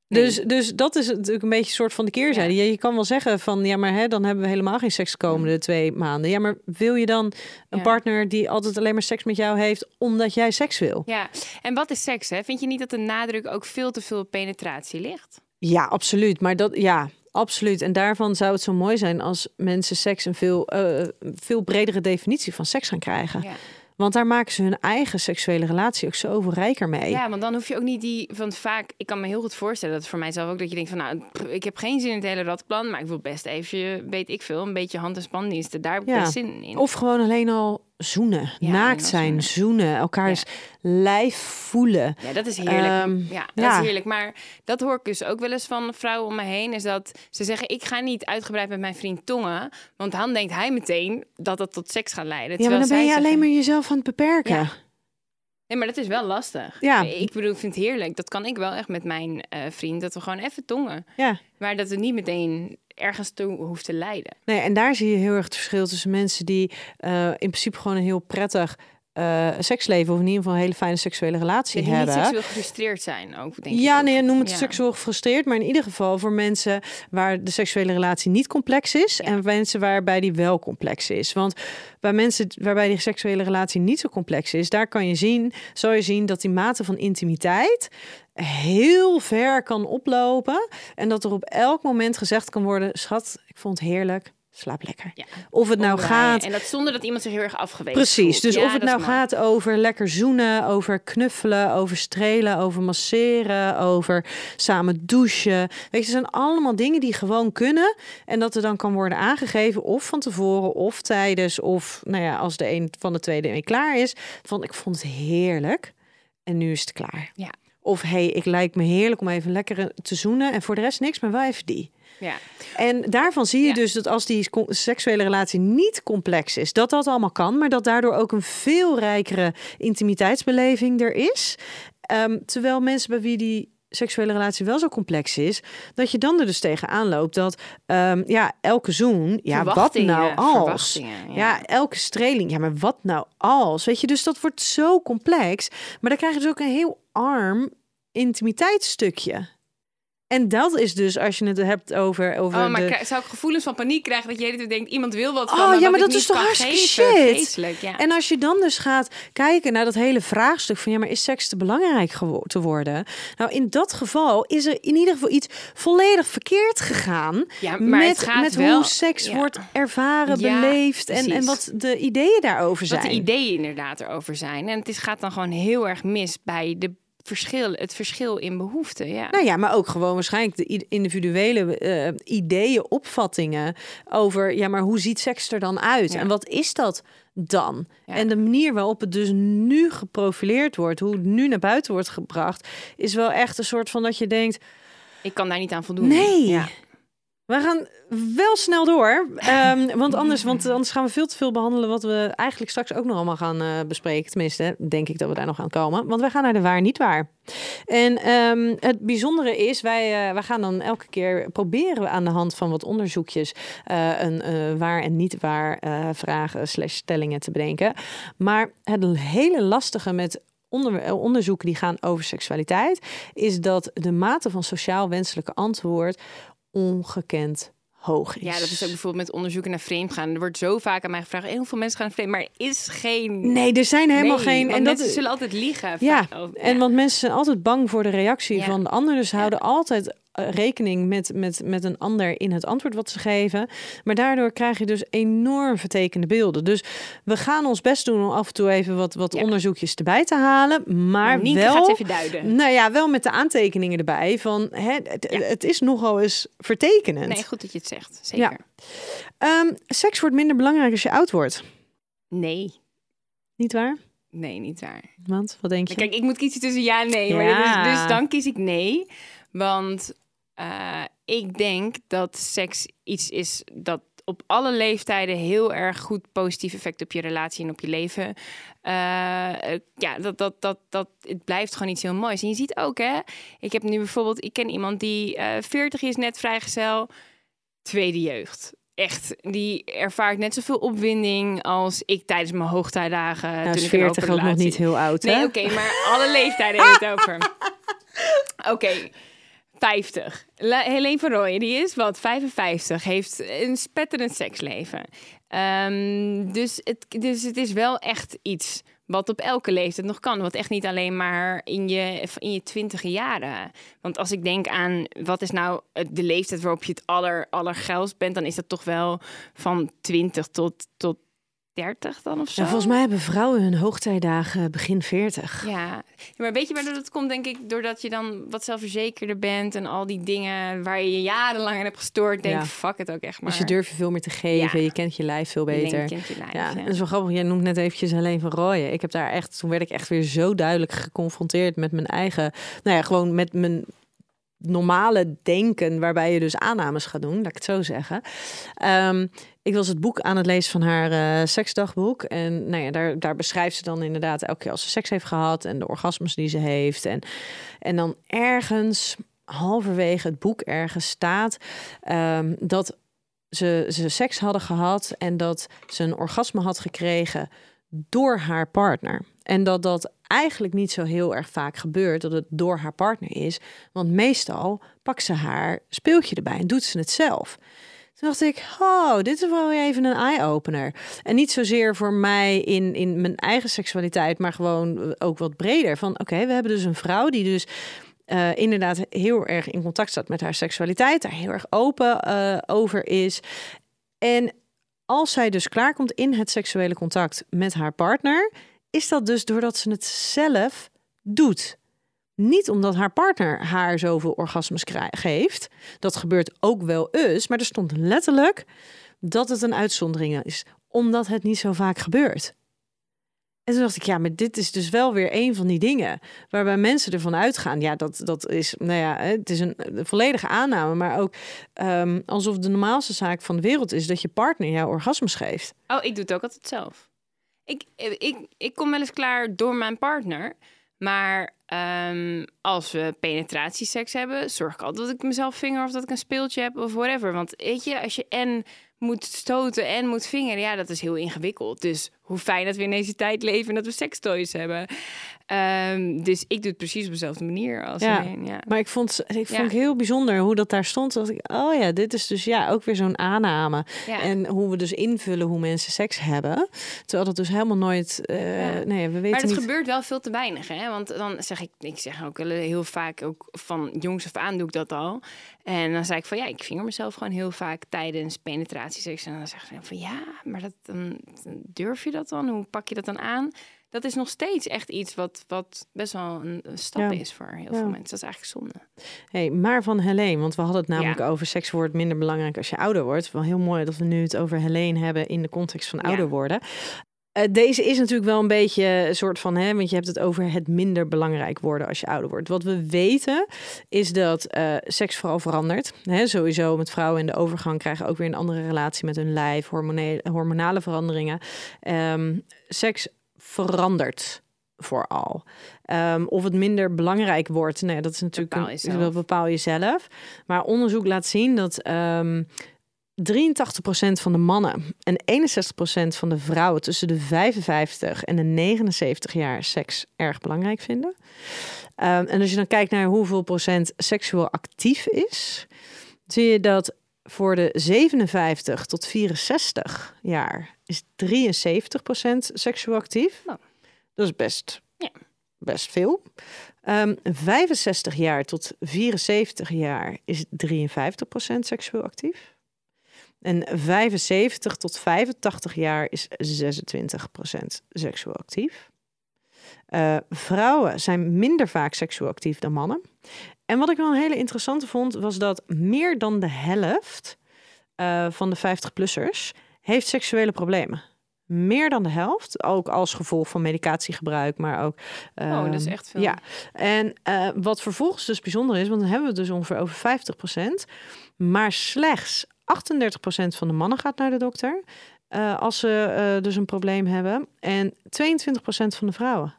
Nee. Dus, dus dat is natuurlijk een beetje een soort van de keerzijde. Ja. Je kan wel zeggen van ja, maar hè, dan hebben we helemaal geen seks de komende twee maanden. Ja, maar wil je dan een Ja. partner die altijd alleen maar seks met jou heeft omdat jij seks wil? Ja, en wat is seks, hè? Vind je niet dat de nadruk ook veel te veel op penetratie ligt? Ja, absoluut. Maar dat ja, absoluut. En daarvan zou het zo mooi zijn als mensen seks een veel, eh, veel bredere definitie van seks gaan krijgen. Want daar maken ze hun eigen seksuele relatie ook zoveel rijker mee. Ja, want dan hoef je ook niet die van vaak. Ik kan me heel goed voorstellen dat voor mijzelf ook dat je denkt van nou, pff, ik heb geen zin in het hele radplan, maar ik wil best even, weet ik veel, een beetje hand- en spandiensten. Daar heb ik Ja. best zin in. Of gewoon alleen al zoenen, Ja, naakt zijn, zoenen, elkaars lijf voelen. Ja, dat is heerlijk. Ehm, ja, dat ja. is heerlijk. Maar dat hoor ik dus ook wel eens van vrouwen om me heen. Is dat ze zeggen: Ik ga niet uitgebreid met mijn vriend tongen. Want dan denkt hij meteen dat dat tot seks gaat leiden. Ja, maar dan ben je alleen maar jezelf aan het beperken. Ja. Nee, maar dat is wel lastig. Ja. Ik bedoel, ik vind het heerlijk. Dat kan ik wel echt met mijn eh, vriend. Dat we gewoon even tongen. Ja. Maar dat het niet meteen ergens toe hoeft te leiden. Nee, en daar zie je heel erg het verschil tussen mensen die eh, in principe gewoon heel prettig eh, seksleven of in ieder geval een hele fijne seksuele relatie die niet hebben. seksueel gefrustreerd zijn ook, denk ik. Ja, nee, noem het Ja. seksueel gefrustreerd, maar in ieder geval voor mensen waar de seksuele relatie niet complex is en mensen waarbij die wel complex is. Want bij mensen waarbij die seksuele relatie niet zo complex is, daar kan je zien, zal je zien dat die mate van intimiteit heel ver kan oplopen en dat er op elk moment gezegd kan worden: "Schat, ik vond het heerlijk, slaap lekker." Ja. Of het nou gaat En dat zonder dat iemand zich heel erg afgewezen Precies, dus Ja, of het nou mooi. gaat over lekker zoenen, over knuffelen, over strelen, over masseren, over samen douchen. Weet je, het zijn allemaal dingen die gewoon kunnen en dat er dan kan worden aangegeven of van tevoren of tijdens of nou ja, als de een van de twee ermee klaar is, van ik vond het heerlijk en nu is het klaar. Ja. Of hey, ik lijkt me heerlijk om even lekker te zoenen en voor de rest niks, maar wel even die. Ja. En daarvan zie je Ja. dus dat als die seksuele relatie niet complex is, dat dat allemaal kan, maar dat daardoor ook een veel rijkere intimiteitsbeleving er is. Ehm, terwijl mensen bij wie die seksuele relatie wel zo complex is, dat je dan er dus tegenaan loopt dat ehm, ja, elke zoen, ja, wat nou als? Ja. ja. elke streling, ja, maar wat nou als? Weet je, dus dat wordt zo complex, maar dan krijg je dus ook een heel arm intimiteitsstukje. En dat is dus als je het hebt over, over Oh, maar de... zou ik gevoelens van paniek krijgen dat je denkt iemand wil wat van Oh, ja, maar dat is toch hartstikke shit? Vreselijk, ja. En als je dan dus gaat kijken naar dat hele vraagstuk van ja, maar is seks te belangrijk te worden? Nou, in dat geval is er in ieder geval iets volledig verkeerd gegaan Ja, maar met, het gaat met wel- hoe seks ja. wordt ervaren, Ja, beleefd en, en wat de ideeën daarover zijn. Wat de ideeën inderdaad erover zijn. En het is, gaat dan gewoon heel erg mis bij de verschil, het verschil in behoeften. Ja. Nou ja, maar ook gewoon waarschijnlijk de individuele eh, ideeën, opvattingen over, ja, maar hoe ziet seks er dan uit? Ja. En wat is dat dan? Ja. En de manier waarop het dus nu geprofileerd wordt, hoe het nu naar buiten wordt gebracht, is wel echt een soort van dat je denkt, Ik kan daar niet aan voldoen. nee. Ja. We gaan wel snel door, Ehm, want, anders, want anders gaan we veel te veel behandelen wat we eigenlijk straks ook nog allemaal gaan eh, bespreken. Tenminste, denk ik dat we daar nog aan komen. Want wij gaan naar de waar niet waar. En ehm, het bijzondere is, wij, eh, wij gaan dan elke keer proberen we aan de hand van wat onderzoekjes eh, een waar en niet waar vragen slash stellingen te bedenken. Maar het hele lastige met onder, onderzoeken die gaan over seksualiteit, is dat de mate van sociaal wenselijke antwoord ongekend hoog is. ja, dat is ook bijvoorbeeld met onderzoeken naar vreemdgaan. Er wordt zo vaak aan mij gevraagd, heel veel mensen gaan vreemd, maar er is geen... Nee, er zijn helemaal Nee, geen. En dat zullen altijd liegen. Ja, oh, en want mensen zijn altijd bang voor de reactie Ja. van de ander. Dus houden altijd rekening met, met, met een ander in het antwoord wat ze geven. Maar daardoor krijg je dus enorm vertekende beelden. Dus we gaan ons best doen om af en toe even wat, wat Ja. onderzoekjes erbij te halen. Maar Nienke wel, gaat even duiden. nou ja, wel met de aantekeningen erbij van hè, het, Ja. het is nogal eens vertekenend. Nee, goed dat je het zegt. Zeker. Ehm, seks wordt minder belangrijk als je oud wordt. Nee. Niet waar? Nee, niet waar. Want wat denk je? Kijk, ik moet kiezen tussen ja en nee. Maar dus, dus dan kies ik nee. Want eh, ik denk dat seks iets is dat op alle leeftijden heel erg goed positief effect op je relatie en op je leven. Eh, eh, ja, dat, dat, dat, dat, het blijft gewoon iets heel moois. En je ziet ook, hè, ik heb nu bijvoorbeeld, ik ken iemand die eh 40 is, net vrijgezel, tweede jeugd. Echt, die ervaart net zoveel opwinding als ik tijdens mijn hoogtijdagen. nou, toen is ik een 40 open ook nog niet heel oud, Nee, hè? oké, maar alle leeftijden heeft het over. Oké, 50. La Helene van die is wat, 55, heeft een spetterend seksleven. Ehm, dus, het, dus het is wel echt iets wat op elke leeftijd nog kan. Wat echt niet alleen maar in je, in je twintige jaren. Want als ik denk aan wat is nou de leeftijd waarop je het aller, allergeilst bent... dan is dat toch wel van 20 tot, tot 30 dan of zo. Ja, volgens mij hebben vrouwen hun hoogtijdagen begin 40. Ja, maar weet je waardoor dat komt, denk ik? Doordat je dan wat zelfverzekerder bent en al die dingen waar je je jarenlang aan hebt gestoord. Denk, Ja. fuck het ook echt maar. Dus je durft je veel meer te geven. Ja. Je kent je lijf veel beter. je kent je lijf, ja, ja. dat is wel grappig. Jij noemt net eventjes alleen van Rooyen. Ik heb daar echt, toen werd ik echt weer zo duidelijk geconfronteerd met mijn eigen, nou ja, gewoon met mijn normale denken, waarbij je dus aannames gaat doen, laat ik het zo zeggen. Ehm, ik was het boek aan het lezen van haar eh, seksdagboek. En nou ja, daar, daar beschrijft ze dan inderdaad elke keer als ze seks heeft gehad en de orgasmes die ze heeft. En, en dan ergens, halverwege het boek ergens staat ehm, dat ze, ze seks hadden gehad en dat ze een orgasme had gekregen door haar partner. En dat dat eigenlijk niet zo heel erg vaak gebeurt dat het door haar partner is. Want meestal pakt ze haar speeltje erbij en doet ze het zelf. Toen dacht ik, oh, dit is wel even een eye-opener. En niet zozeer voor mij in, in mijn eigen seksualiteit, maar gewoon ook wat breder. Van oké, we hebben dus een vrouw die dus eh, inderdaad heel erg in contact staat met haar seksualiteit, daar heel erg open eh, over is. En als zij dus klaarkomt in het seksuele contact met haar partner, is dat dus doordat ze het zelf doet. Niet omdat haar partner haar zoveel orgasmes geeft. Dat gebeurt ook wel eens, maar er stond letterlijk dat het een uitzondering is, omdat het niet zo vaak gebeurt. En toen dacht ik, ja, maar dit is dus wel weer een van die dingen waarbij mensen ervan uitgaan. Ja, dat, dat is, nou ja, het is een, volledige aanname, maar ook um, alsof de normaalste zaak van de wereld is dat je partner jou orgasmes geeft. Oh, ik doe het ook altijd zelf. Ik, ik, ik kom wel eens klaar door mijn partner. Maar um, als we penetratieseks hebben, zorg ik altijd dat ik mezelf vinger of dat ik een speeltje heb of whatever. Want weet je, als je en moet stoten en moet vingeren, ja, dat is heel ingewikkeld. Dus hoe fijn dat we in deze tijd leven en dat we sextoys hebben. Um, dus ik doe het precies op dezelfde manier als ja, ja. Maar ik vond, ik vond ja. heel bijzonder hoe dat daar stond. Dat ik, oh ja, dit is dus ja ook weer zo'n aanname. Ja. En hoe we dus invullen hoe mensen seks hebben. Terwijl dat dus helemaal nooit. Uh, nee, we weten maar het niet... gebeurt wel veel te weinig. Hè? Want dan zeg ik, ik zeg ook heel vaak, ook van jongs af aan doe ik dat al. En dan zei ik van ja, ik vinger mezelf gewoon heel vaak tijdens penetratieseks. En dan zeggen ze van ja, maar dat, dan, durf je dat dan? Hoe pak je dat dan aan? Dat is nog steeds echt iets wat, wat best wel een, stap is voor heel veel mensen. Dat is eigenlijk zonde. Hey, maar van Helene, want we hadden het namelijk over seks wordt minder belangrijk als je ouder wordt. Wel heel mooi dat we nu het over Helene hebben in de context van ouder worden. Uh, deze is natuurlijk wel een beetje een soort van, hè, want je hebt het over het minder belangrijk worden als je ouder wordt. Wat we weten is dat uh, seks vooral verandert. Hè, sowieso met vrouwen in de overgang krijgen ook weer een andere relatie met hun lijf, hormonale, hormonale veranderingen. Um, seks verandert vooral. Um, of het minder belangrijk wordt, nee, dat is natuurlijk bepaal een, dat bepaal je zelf. Maar onderzoek laat zien dat um, 83% van de mannen en 61% van de vrouwen tussen de 55 en de 79 jaar seks erg belangrijk vinden. Um, en als je dan kijkt naar hoeveel procent seksueel actief is, zie je dat voor de 57 tot 64 jaar is 73% seksueel actief. Nou. Dat is best, ja. best veel. Um, 65 jaar tot 74 jaar is 53% seksueel actief. En 75 tot 85 jaar is 26% seksueel actief. Uh, vrouwen zijn minder vaak seksueel actief dan mannen. En wat ik wel een hele interessante vond, was dat meer dan de helft uh, van de 50-plussers heeft seksuele problemen. Meer dan de helft, ook als gevolg van medicatiegebruik, maar ook. Uh, oh, dat is echt veel. Ja, en uh, wat vervolgens dus bijzonder is, want dan hebben we het dus ongeveer over 50%, maar slechts 38% van de mannen gaat naar de dokter uh, als ze uh, dus een probleem hebben, en 22% van de vrouwen.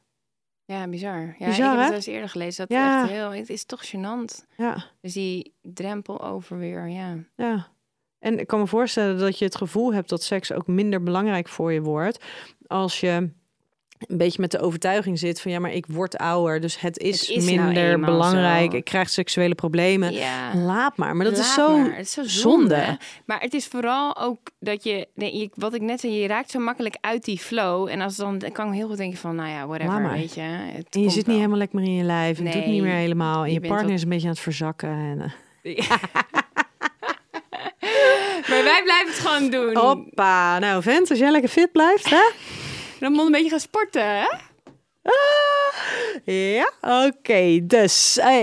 Ja, bizar. Ja, bizar, ik heb het eens eerder gelezen. Dat ja. echt heel, het is toch gênant. Ja. Dus die drempel over weer, ja. Ja. En ik kan me voorstellen dat je het gevoel hebt dat seks ook minder belangrijk voor je wordt als je een beetje met de overtuiging zit van ja, maar ik word ouder, dus het is, het is nou minder nou belangrijk. Zo. Ik krijg seksuele problemen. Ja. Laat maar. Maar dat is zo, Het is zo zonde. zonde. Maar het is vooral ook dat je, nee, wat ik net zei, je raakt zo makkelijk uit die flow. En als dan, dan kan ik heel goed denken van, nou ja, whatever, weet je. Het en je zit wel. niet helemaal lekker meer in je lijf. Nee, het doet niet meer helemaal. En je, je partner is een beetje aan het verzakken. En, uh. Maar wij blijven het gewoon doen. Hoppa. Nou, vent, als jij lekker fit blijft, hè? Dan moet een beetje gaan sporten, hè? Ah, ja, oké. Dus uh,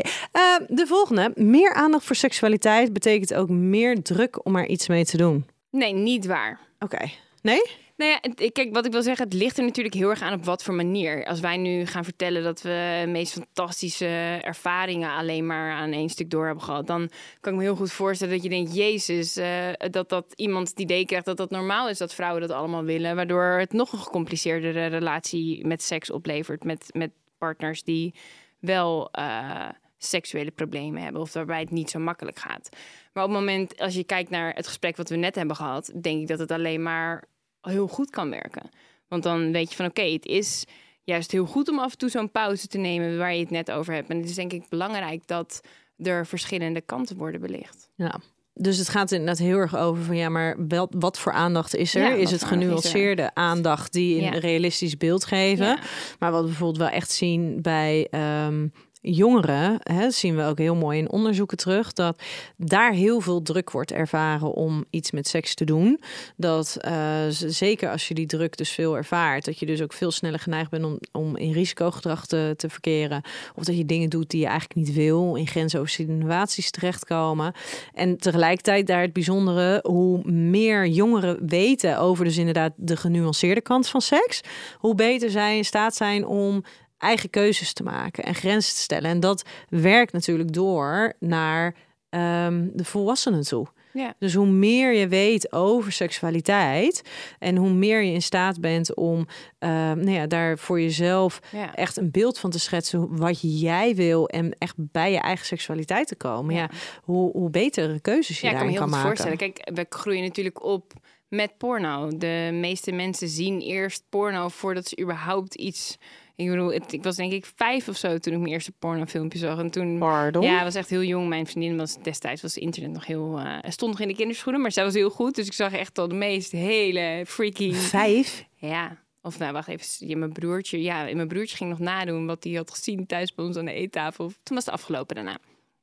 de volgende. Meer aandacht voor seksualiteit betekent ook meer druk om er iets mee te doen. Nee, niet waar. Oké. Nee? Nou ja, kijk, wat ik wil zeggen, het ligt er natuurlijk heel erg aan op wat voor manier. Als wij nu gaan vertellen dat we de meest fantastische ervaringen alleen maar aan één stuk door hebben gehad, dan kan ik me heel goed voorstellen dat je denkt, Jezus, uh, dat dat iemand het idee krijgt dat dat normaal is dat vrouwen dat allemaal willen, waardoor het nog een gecompliceerdere relatie met seks oplevert met, met partners die wel uh, seksuele problemen hebben of waarbij het niet zo makkelijk gaat. Maar op het moment, als je kijkt naar het gesprek wat we net hebben gehad, denk ik dat het alleen maar heel goed kan werken. Want dan weet je van oké, het is juist heel goed om af en toe zo'n pauze te nemen waar je het net over hebt. En het is denk ik belangrijk dat er verschillende kanten worden belicht. Ja. Dus het gaat inderdaad heel erg over van ja, maar wel, wat voor aandacht is er? is het genuanceerde aandacht die een realistisch beeld geven? Maar wat we bijvoorbeeld wel echt zien bij um, jongeren, hè, zien we ook heel mooi in onderzoeken terug, dat daar heel veel druk wordt ervaren om iets met seks te doen. Dat uh, zeker als je die druk dus veel ervaart, dat je dus ook veel sneller geneigd bent om, in risicogedrag te, te verkeren. Of dat je dingen doet die je eigenlijk niet wil, in grensoverschrijdende innovaties terechtkomen. En tegelijkertijd daar het bijzondere, hoe meer jongeren weten over dus inderdaad de genuanceerde kant van seks, hoe beter zij in staat zijn om eigen keuzes te maken en grenzen te stellen. En dat werkt natuurlijk door naar um, de volwassenen toe. Ja. Dus hoe meer je weet over seksualiteit en hoe meer je in staat bent om uh, nou ja, daar voor jezelf echt een beeld van te schetsen wat jij wil en echt bij je eigen seksualiteit te komen, ja. hoe, hoe betere keuzes je ja, daarin kan, kan maken. Voorstellen. Kijk, we groeien natuurlijk op met porno. De meeste mensen zien eerst porno voordat ze überhaupt iets ik bedoel, ik was denk ik vijf of zo toen ik mijn eerste pornofilmpje zag. En toen, Pardon? Ja, was echt heel jong. Mijn vriendin was destijds was internet nog heel, uh, stond nog in de kinderschoenen, maar zij was heel goed. Dus ik zag echt al de meest hele freaky. Vijf? Ja. Of nou, wacht even. Ja, mijn broertje, ja, mijn broertje ging nog nadoen wat hij had gezien thuis bij ons aan de eettafel. Toen was het afgelopen daarna.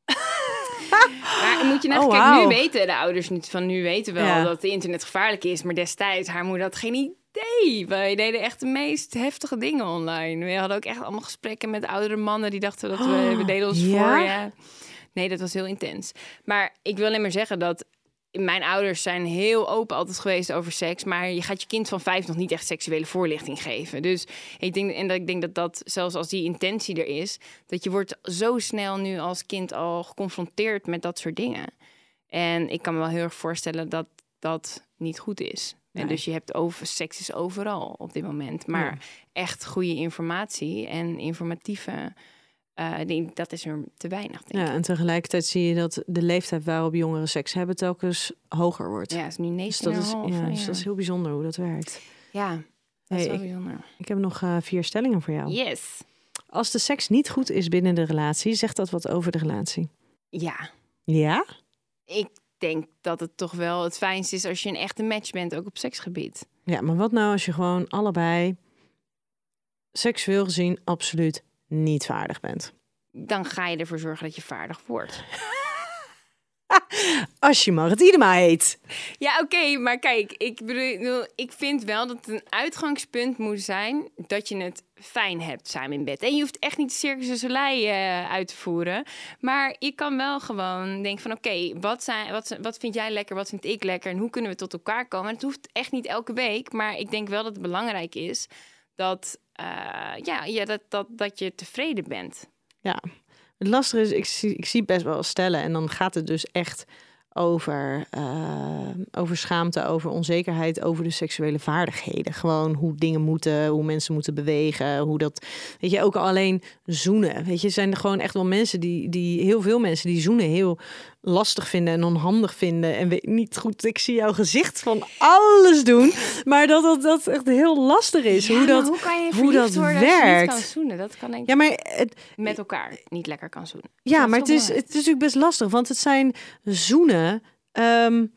maar moet je nou, oh, nu weten de ouders niet van nu weten wel ja. dat het internet gevaarlijk is, maar destijds haar moeder had geen idee Nee, wij deden echt de meest heftige dingen online. We hadden ook echt allemaal gesprekken met oudere mannen die dachten dat we, we deden ons ja? voor. Ja. Nee, dat was heel intens. Maar ik wil alleen maar zeggen dat mijn ouders zijn heel open altijd geweest over seks, maar je gaat je kind van vijf nog niet echt seksuele voorlichting geven. Dus ik denk en dat ik denk dat dat zelfs als die intentie er is, dat je wordt zo snel nu als kind al geconfronteerd met dat soort dingen. En ik kan me wel heel erg voorstellen dat dat niet goed is. En dus je hebt over seks is overal op dit moment. Maar echt goede informatie en informatieve. Uh, dat is er te weinig. Denk ja, en tegelijkertijd zie je dat de leeftijd waarop jongeren seks hebben telkens hoger wordt. Ja, is nu 9 dus dat is, ja, Dus dat is heel bijzonder hoe dat werkt. Ja, dat is heel bijzonder. Ik heb nog uh, vier stellingen voor jou. Yes. Als de seks niet goed is binnen de relatie, zegt dat wat over de relatie? Ja. Ja? Ik denk dat het toch wel het fijnst is als je een echte match bent, ook op seksgebied. Ja, maar wat nou als je gewoon allebei seksueel gezien absoluut niet vaardig bent? Dan ga je ervoor zorgen dat je vaardig wordt. Als je Marit Idema heet. Ja, oké, maar kijk, ik bedoel, ik vind wel dat het een uitgangspunt moet zijn dat je het fijn hebt samen in bed. En je hoeft echt niet de circus de Soleil uh, uit te voeren, maar je kan wel gewoon denken van, oké, wat zijn, wat, wat vind jij lekker, wat vind ik lekker en hoe kunnen we tot elkaar komen? het hoeft echt niet elke week, maar ik denk wel dat het belangrijk is dat, uh, ja, ja dat, dat, dat je tevreden bent. Ja, het lastige is, ik zie, ik zie best wel stellen en dan gaat het dus echt over, uh, over schaamte, over onzekerheid, over de seksuele vaardigheden. Gewoon hoe dingen moeten, hoe mensen moeten bewegen, hoe dat, weet je, ook alleen zoenen. Weet je, zijn er gewoon echt wel mensen die, die heel veel mensen die zoenen heel lastig vinden en onhandig vinden. En weet niet goed, ik zie jouw gezicht van alles doen. Maar dat dat, dat echt heel lastig is. hoe dat, hoe kan je hoe dat werkt. kan zoenen? Dat kan ik ja, maar het, met elkaar niet lekker kan zoenen. Ja, maar het is, het is natuurlijk best lastig. Want het zijn zoenen. Um,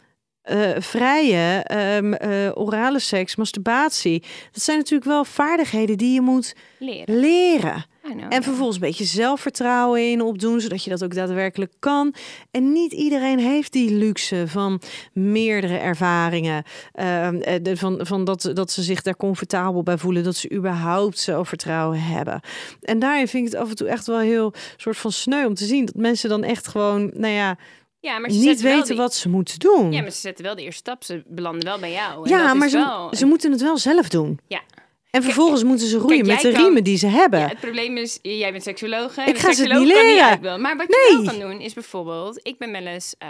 uh, vrije, um, uh, orale seks, masturbatie. Dat zijn natuurlijk wel vaardigheden die je moet leren. leren. En vervolgens een beetje zelfvertrouwen in opdoen, zodat je dat ook daadwerkelijk kan. En niet iedereen heeft die luxe van meerdere ervaringen. Uh, de, van van dat, dat ze zich daar comfortabel bij voelen, dat ze überhaupt zelfvertrouwen hebben. En daarin vind ik het af en toe echt wel heel soort van sneu om te zien dat mensen dan echt gewoon, nou ja ja, maar ze niet weten wat ze moeten doen. Ja, maar ze zetten wel de eerste stap. Ze belanden wel bij jou. En ja, maar ze, ze moeten het wel zelf doen. Ja. En vervolgens moeten ze roeien met de riemen die ze hebben. Ja, het probleem is, jij bent seksuoloog. Ik ga ze niet leren. Niet maar wat je wel kan doen, is bijvoorbeeld... Ik ben wel eens... Uh,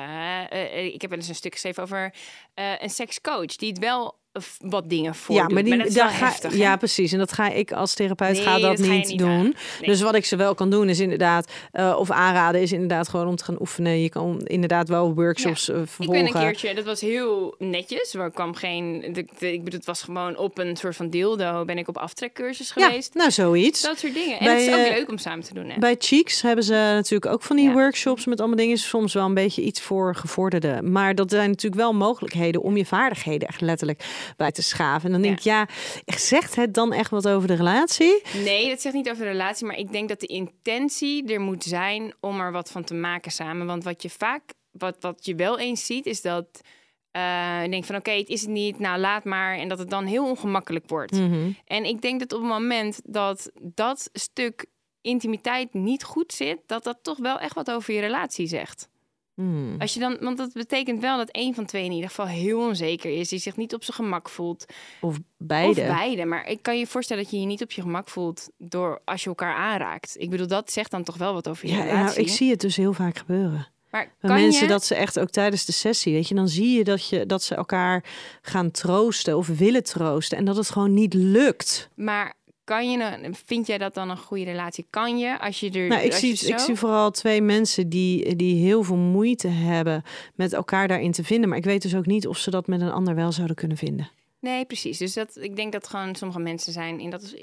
uh, ik heb wel eens een stuk geschreven over uh, een sekscoach... die het wel wat dingen voor. Ja, maar, die, maar daar ga, heftig, ja, precies. En dat ga ik als therapeut ga dat, niet, doen. Dus wat ik ze wel kan doen is inderdaad, uh, of aanraden is inderdaad gewoon om te gaan oefenen. Je kan inderdaad wel workshops ja. uh, volgen. Ik ben een keertje, dat was heel netjes. Waar kwam geen, de, de, ik bedoel, het was gewoon op een soort van dildo. Ben ik op aftrekcursus geweest. Ja, nou zoiets. Dat soort dingen. En bij, het is ook uh, leuk om samen te doen. Hè? Bij Cheeks hebben ze natuurlijk ook van die workshops met allemaal dingen. Soms wel een beetje iets voor gevorderden. Maar dat zijn natuurlijk wel mogelijkheden om je vaardigheden echt letterlijk bij te schaven. En dan denk ik, ja, zegt het dan echt wat over de relatie? Nee, dat zegt niet over de relatie, maar ik denk dat de intentie er moet zijn om er wat van te maken samen. Want wat je vaak, wat, wat je wel eens ziet, is dat uh, ik denk van oké, het is het niet, nou laat maar. En dat het dan heel ongemakkelijk wordt. Mhm. En ik denk dat op het moment dat dat stuk intimiteit niet goed zit, dat dat toch wel echt wat over je relatie zegt. Hmm. Als je dan, want dat betekent wel dat een van twee in ieder geval heel onzeker is, die zich niet op zijn gemak voelt. Of beide. Of beide. Maar ik kan je voorstellen dat je je niet op je gemak voelt door als je elkaar aanraakt. Ik bedoel, dat zegt dan toch wel wat over je ja, relatie. nou, ik zie het dus heel vaak gebeuren. Maar kan mensen je... dat ze echt ook tijdens de sessie, weet je, dan zie je dat, je dat ze elkaar gaan troosten of willen troosten en dat het gewoon niet lukt. Maar kan je, een- vind jij dat dan een goede relatie? Kan je als je er. Nou, ik, als zie, je zo... ik zie vooral twee mensen die, die heel veel moeite hebben met elkaar daarin te vinden. Maar ik weet dus ook niet of ze dat met een ander wel zouden kunnen vinden. Nee, precies. Dus dat, ik denk dat gewoon sommige mensen zijn in dat.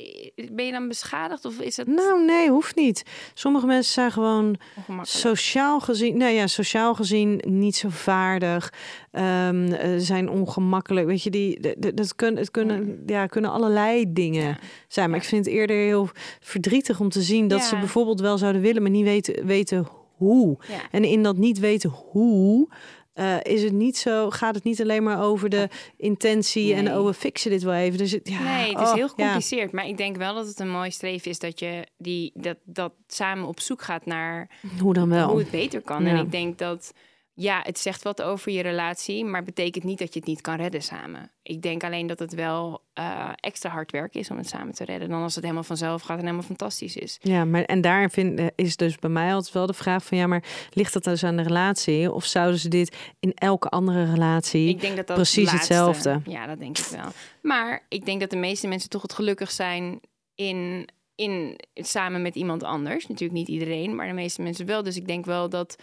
Ben je dan beschadigd of is het Nou, nee, hoeft niet. Sommige mensen zijn gewoon sociaal gezien, nou ja, sociaal gezien niet zo vaardig, eh, zijn ongemakkelijk. Weet je, die, dat kunnen, het kunnen, ja, kunnen allerlei dingen Ja. zijn. Maar Ja. ik vind het eerder heel verdrietig om te zien dat ze bijvoorbeeld wel zouden willen, maar niet weten, weten hoe. En in dat niet weten hoe. Eh, is het niet zo, gaat het niet alleen maar over de intentie en oh, we fixen dit wel even. Dus het, ja, nee, het is oh, heel ja. gecompliceerd. Maar ik denk wel dat het een mooi streven is dat je die, dat, dat samen op zoek gaat naar Hoe dan wel? hoe het beter kan. En ik denk dat, ja, het zegt wat over je relatie, maar betekent niet dat je het niet kan redden samen. Ik denk alleen dat het wel eh, extra hard werk is om het samen te redden, dan als het helemaal vanzelf gaat en helemaal fantastisch is. Ja, maar en daar vind, eh, is dus bij mij altijd wel de vraag van ja, maar ligt dat dus aan de relatie? Of zouden ze dit in elke andere relatie? Ik denk dat dat precies laatste- hetzelfde. Ja, dat denk ik wel. Maar ik denk dat de meeste mensen toch het gelukkig zijn in, in samen met iemand anders. Natuurlijk niet iedereen, maar de meeste mensen wel. Dus ik denk wel dat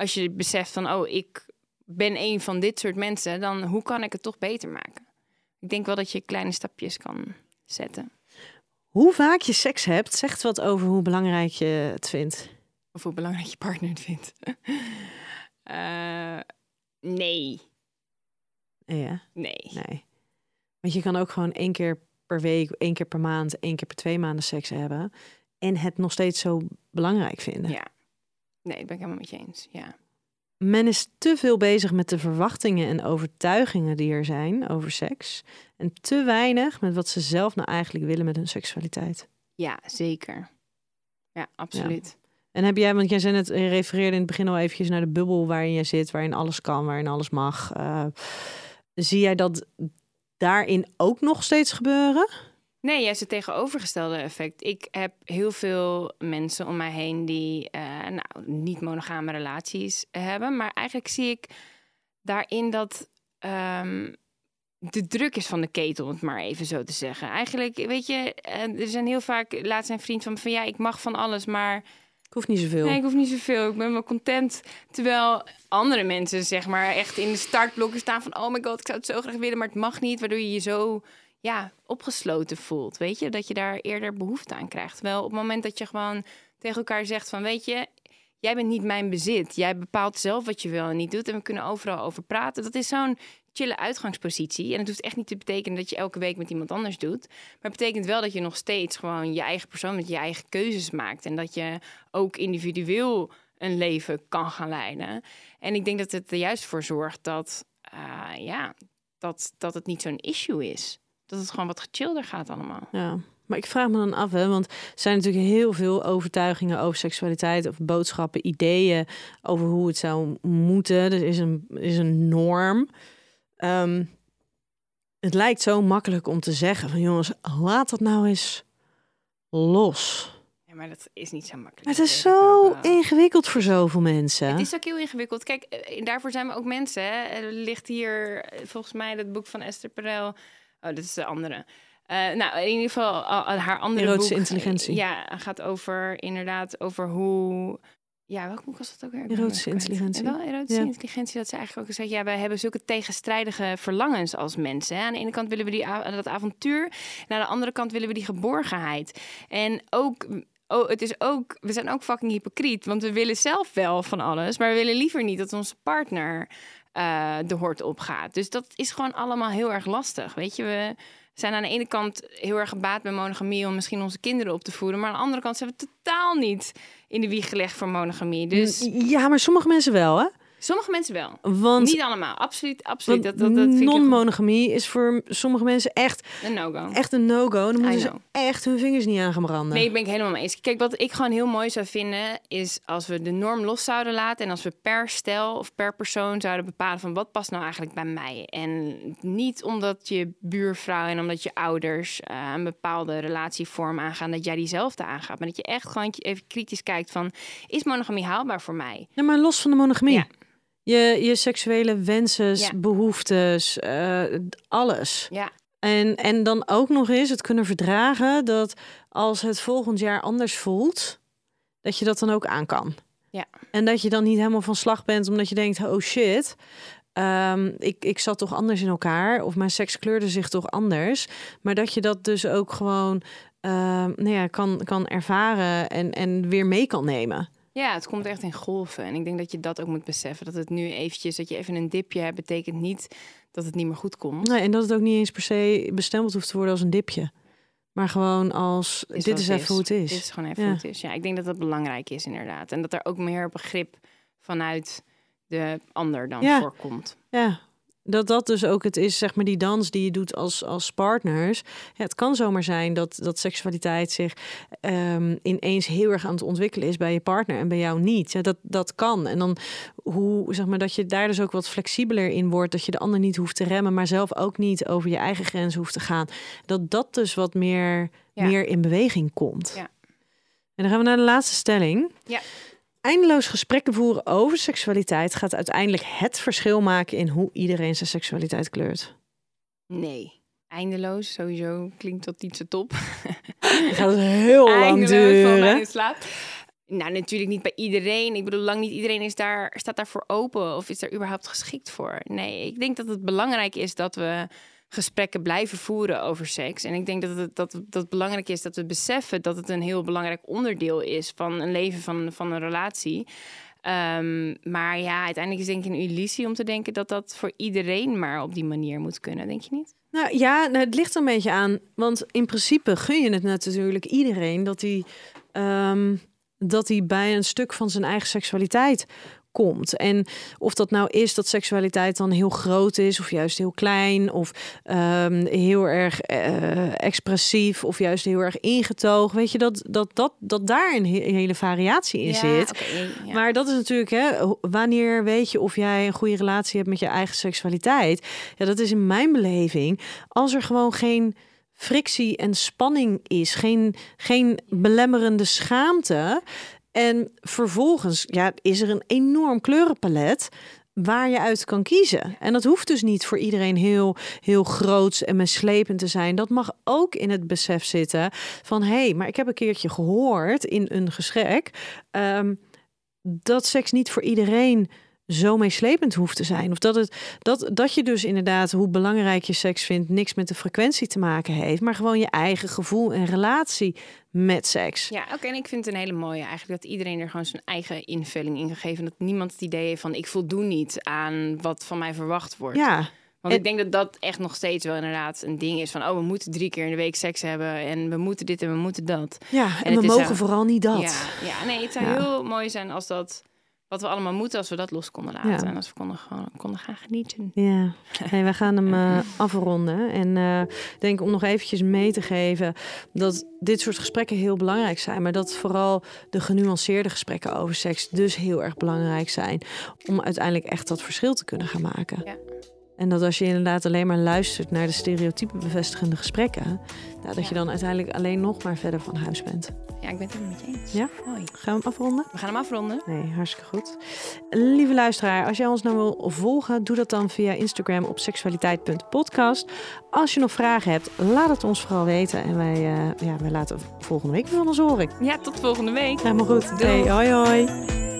als je beseft van, oh, ik ben een van dit soort mensen, dan hoe kan ik het toch beter maken? Ik denk wel dat je kleine stapjes kan zetten. Hoe vaak je seks hebt, zegt wat over hoe belangrijk je het vindt. Of hoe belangrijk je partner het vindt. Eh, nee, Ja, nee. nee. Want je kan ook gewoon één keer per week, één keer per maand, één keer per twee maanden seks hebben. En het nog steeds zo belangrijk vinden. Ja. Nee, dat ben ik helemaal met je eens. Ja. Men is te veel bezig met de verwachtingen en overtuigingen die er zijn over seks. En te weinig met wat ze zelf nou eigenlijk willen met hun seksualiteit. Ja, zeker. Ja, absoluut. En heb jij, want jij zei net, je refereerde in het begin al eventjes naar de bubbel waarin jij zit, waarin alles kan, waarin alles mag. Eh, zie jij dat daarin ook nog steeds gebeuren? Nee, juist het tegenovergestelde effect. Ik heb heel veel mensen om mij heen die eh, nou, niet monogame relaties hebben. Maar eigenlijk zie ik daarin dat ehm, de druk is van de ketel, om het maar even zo te zeggen. Eigenlijk, weet je, eh, er zijn heel vaak, laat zijn vriend van, van ja, ik mag van alles, maar Ik hoef niet zoveel. Nee, ik hoef niet zoveel. Ik ben wel content. Terwijl andere mensen, zeg maar, echt in de startblokken staan van... oh my god, ik zou het zo graag willen, maar het mag niet. Waardoor je je zo ja, opgesloten voelt, weet je? Dat je daar eerder behoefte aan krijgt. Terwijl op het moment dat je gewoon tegen elkaar zegt van... weet je, jij bent niet mijn bezit. Jij bepaalt zelf wat je wel en niet doet. En we kunnen overal over praten. Dat is zo'n chille uitgangspositie. En het hoeft echt niet te betekenen dat je elke week met iemand anders doet. Maar het betekent wel dat je nog steeds gewoon je eigen persoon met je eigen keuzes maakt. En dat je ook individueel een leven kan gaan leiden. En ik denk dat het er juist voor zorgt dat, eh, ja, dat, dat het niet zo'n issue is. Dat het gewoon wat gechillder gaat allemaal. Ja. Maar ik vraag me dan af, hè, want er zijn natuurlijk heel veel overtuigingen over seksualiteit, of boodschappen, ideeën over hoe het zou moeten. Er is een, is een norm. Ehm, het lijkt zo makkelijk om te zeggen van jongens, laat dat nou eens los. Ja, maar dat is niet zo makkelijk. Maar het is Dat zo ook ingewikkeld voor zoveel mensen. Het is ook heel ingewikkeld. Kijk, eh, daarvoor zijn we ook mensen. Hè. Er ligt hier eh, volgens mij het boek van Esther Perel. Oh, dit is de andere. Eh, nou, in ieder geval al- al haar andere Erotische boek. intelligentie. Ja, gaat over inderdaad over hoe... Ja, welk boek was dat ook weer? Erotische intelligentie. Wel, erotische Ja. intelligentie. Dat ze eigenlijk ook zegt, ja, wij hebben zulke tegenstrijdige verlangens als mensen. Hè. Aan de ene kant willen we die, dat avontuur. En aan de andere kant willen we die geborgenheid. En ook... Oh, het is ook, we zijn ook fucking hypocriet, want we willen zelf wel van alles, maar we willen liever niet dat onze partner eh, de hort opgaat. Dus dat is gewoon allemaal heel erg lastig. Weet je, we zijn aan de ene kant heel erg gebaat bij monogamie om misschien onze kinderen op te voeden. Maar aan de andere kant zijn we totaal niet in de wieg gelegd voor monogamie. Dus Ja, maar sommige mensen wel, hè? Sommige mensen wel. Want, Niet allemaal, absoluut, absoluut. Dat, dat, dat non-monogamie is voor sommige mensen echt, een no-go. echt een no-go. Dan moeten ze echt hun vingers niet aan gaan branden. Nee, ik ben ik helemaal mee eens. Kijk, wat ik gewoon heel mooi zou vinden, is als we de norm los zouden laten en als we per stel of per persoon zouden bepalen van wat past nou eigenlijk bij mij. En niet omdat je buurvrouw en omdat je ouders eh, een bepaalde relatievorm aangaan, dat jij diezelfde aangaat. Maar dat je echt gewoon even kritisch kijkt van, is monogamie haalbaar voor mij? Ja, maar los van de monogamie. Ja. Je, je seksuele wensen, Ja. behoeftes, eh, alles. Ja, En, en dan ook nog eens het kunnen verdragen dat als het volgend jaar anders voelt, dat je dat dan ook aan kan. Ja. En dat je dan niet helemaal van slag bent omdat je denkt, oh shit, ehm, ik, ik zat toch anders in elkaar of mijn seks kleurde zich toch anders. Maar dat je dat dus ook gewoon ehm, nou ja, kan, kan ervaren en, en weer mee kan nemen. Ja, het komt echt in golven. En ik denk dat je dat ook moet beseffen. Dat het nu eventjes, dat je even een dipje hebt, betekent niet dat het niet meer goed komt. Nee, en dat het ook niet eens per se bestempeld hoeft te worden als een dipje. Maar gewoon als, Is dit is even hoe het is. Dit is gewoon even Ja. hoe het is. Ja, ik denk dat dat belangrijk is inderdaad. En dat er ook meer begrip vanuit de ander dan Ja. voorkomt. Ja, dat dat dus ook het is, zeg maar, die dans die je doet als, als partners. Ja, het kan zomaar zijn dat, dat seksualiteit zich ehm, ineens heel erg aan het ontwikkelen is bij je partner en bij jou niet. Ja, dat, dat kan. En dan hoe, zeg maar, dat je daar dus ook wat flexibeler in wordt. Dat je de ander niet hoeft te remmen, maar zelf ook niet over je eigen grenzen hoeft te gaan. Dat dat dus wat meer, Ja. meer in beweging komt. Ja. En dan gaan we naar de laatste stelling. Ja. Eindeloos gesprekken voeren over seksualiteit gaat uiteindelijk het verschil maken in hoe iedereen zijn seksualiteit kleurt. Nee. Eindeloos, sowieso klinkt dat niet zo top. Het gaat heel lang Eindeloos duren. in slaap. Nou, natuurlijk niet bij iedereen. Ik bedoel, lang niet iedereen is daar, staat daarvoor open of is daar überhaupt geschikt voor. Nee, ik denk dat het belangrijk is dat we gesprekken blijven voeren over seks. En ik denk dat het, dat, dat belangrijk is dat we beseffen dat het een heel belangrijk onderdeel is van een leven, van, van een relatie. Ehm, maar ja, uiteindelijk is denk ik een illusie om te denken dat dat voor iedereen maar op die manier moet kunnen, denk je niet? Nou ja, nou, het ligt er een beetje aan. Want in principe gun je het natuurlijk iedereen dat hij, ehm, dat hij bij een stuk van zijn eigen seksualiteit komt. En of dat nou is dat seksualiteit dan heel groot is, of juist heel klein, of ehm, heel erg eh, expressief, of juist heel erg ingetogen. Weet je dat, dat, dat, dat daar een he- hele variatie in zit. ja. Maar dat is natuurlijk, hè, wanneer weet je of jij een goede relatie hebt met je eigen seksualiteit? Ja, dat is in mijn beleving als er gewoon geen frictie en spanning is, geen, geen belemmerende schaamte. En vervolgens ja, is er een enorm kleurenpalet waar je uit kan kiezen. En dat hoeft dus niet voor iedereen heel, heel groots en meeslepend te zijn. Dat mag ook in het besef zitten van... hé, hey, maar ik heb een keertje gehoord in een gesprek... ehm, dat seks niet voor iedereen zo meeslepend hoeft te zijn. Of dat, het, dat, dat je dus inderdaad, hoe belangrijk je seks vindt, niks met de frequentie te maken heeft, maar gewoon je eigen gevoel en relatie met seks. Ja, oké. En ik vind het een hele mooie eigenlijk dat iedereen er gewoon zijn eigen invulling in gegeven. En dat niemand het idee heeft van ik voldoen niet aan wat van mij verwacht wordt. Ja, Want ik denk dat dat echt nog steeds wel inderdaad een ding is van oh, we moeten drie keer in de week seks hebben en we moeten dit en we moeten dat. ja. en, we mogen zo- vooral niet dat. Ja, ja, nee, het zou Ja. heel mooi zijn als dat wat we allemaal moeten, als we dat los konden laten. Ja. En als we konden, gewoon, konden gaan genieten. Ja, hey, wij gaan hem eh, afronden. En ik denk om nog eventjes mee te geven dat dit soort gesprekken heel belangrijk zijn. Maar dat vooral de genuanceerde gesprekken over seks dus heel erg belangrijk zijn. Om uiteindelijk echt dat verschil te kunnen gaan maken. Ja. En dat als je inderdaad alleen maar luistert naar de stereotype bevestigende gesprekken, nou, dat je dan uiteindelijk alleen nog maar verder van huis bent. Ja, ik ben het helemaal met je eens. Ja? Mooi. Gaan we hem afronden? We gaan hem afronden. Nee, hartstikke goed. Lieve luisteraar, als jij ons nou wil volgen, doe dat dan via Instagram op seksualiteit.podcast. Als je nog vragen hebt, laat het ons vooral weten. En wij, eh, ja, wij laten volgende week weer van ons horen. Ja, tot volgende week. Helemaal goed. Doei. Hey, hoi hoi.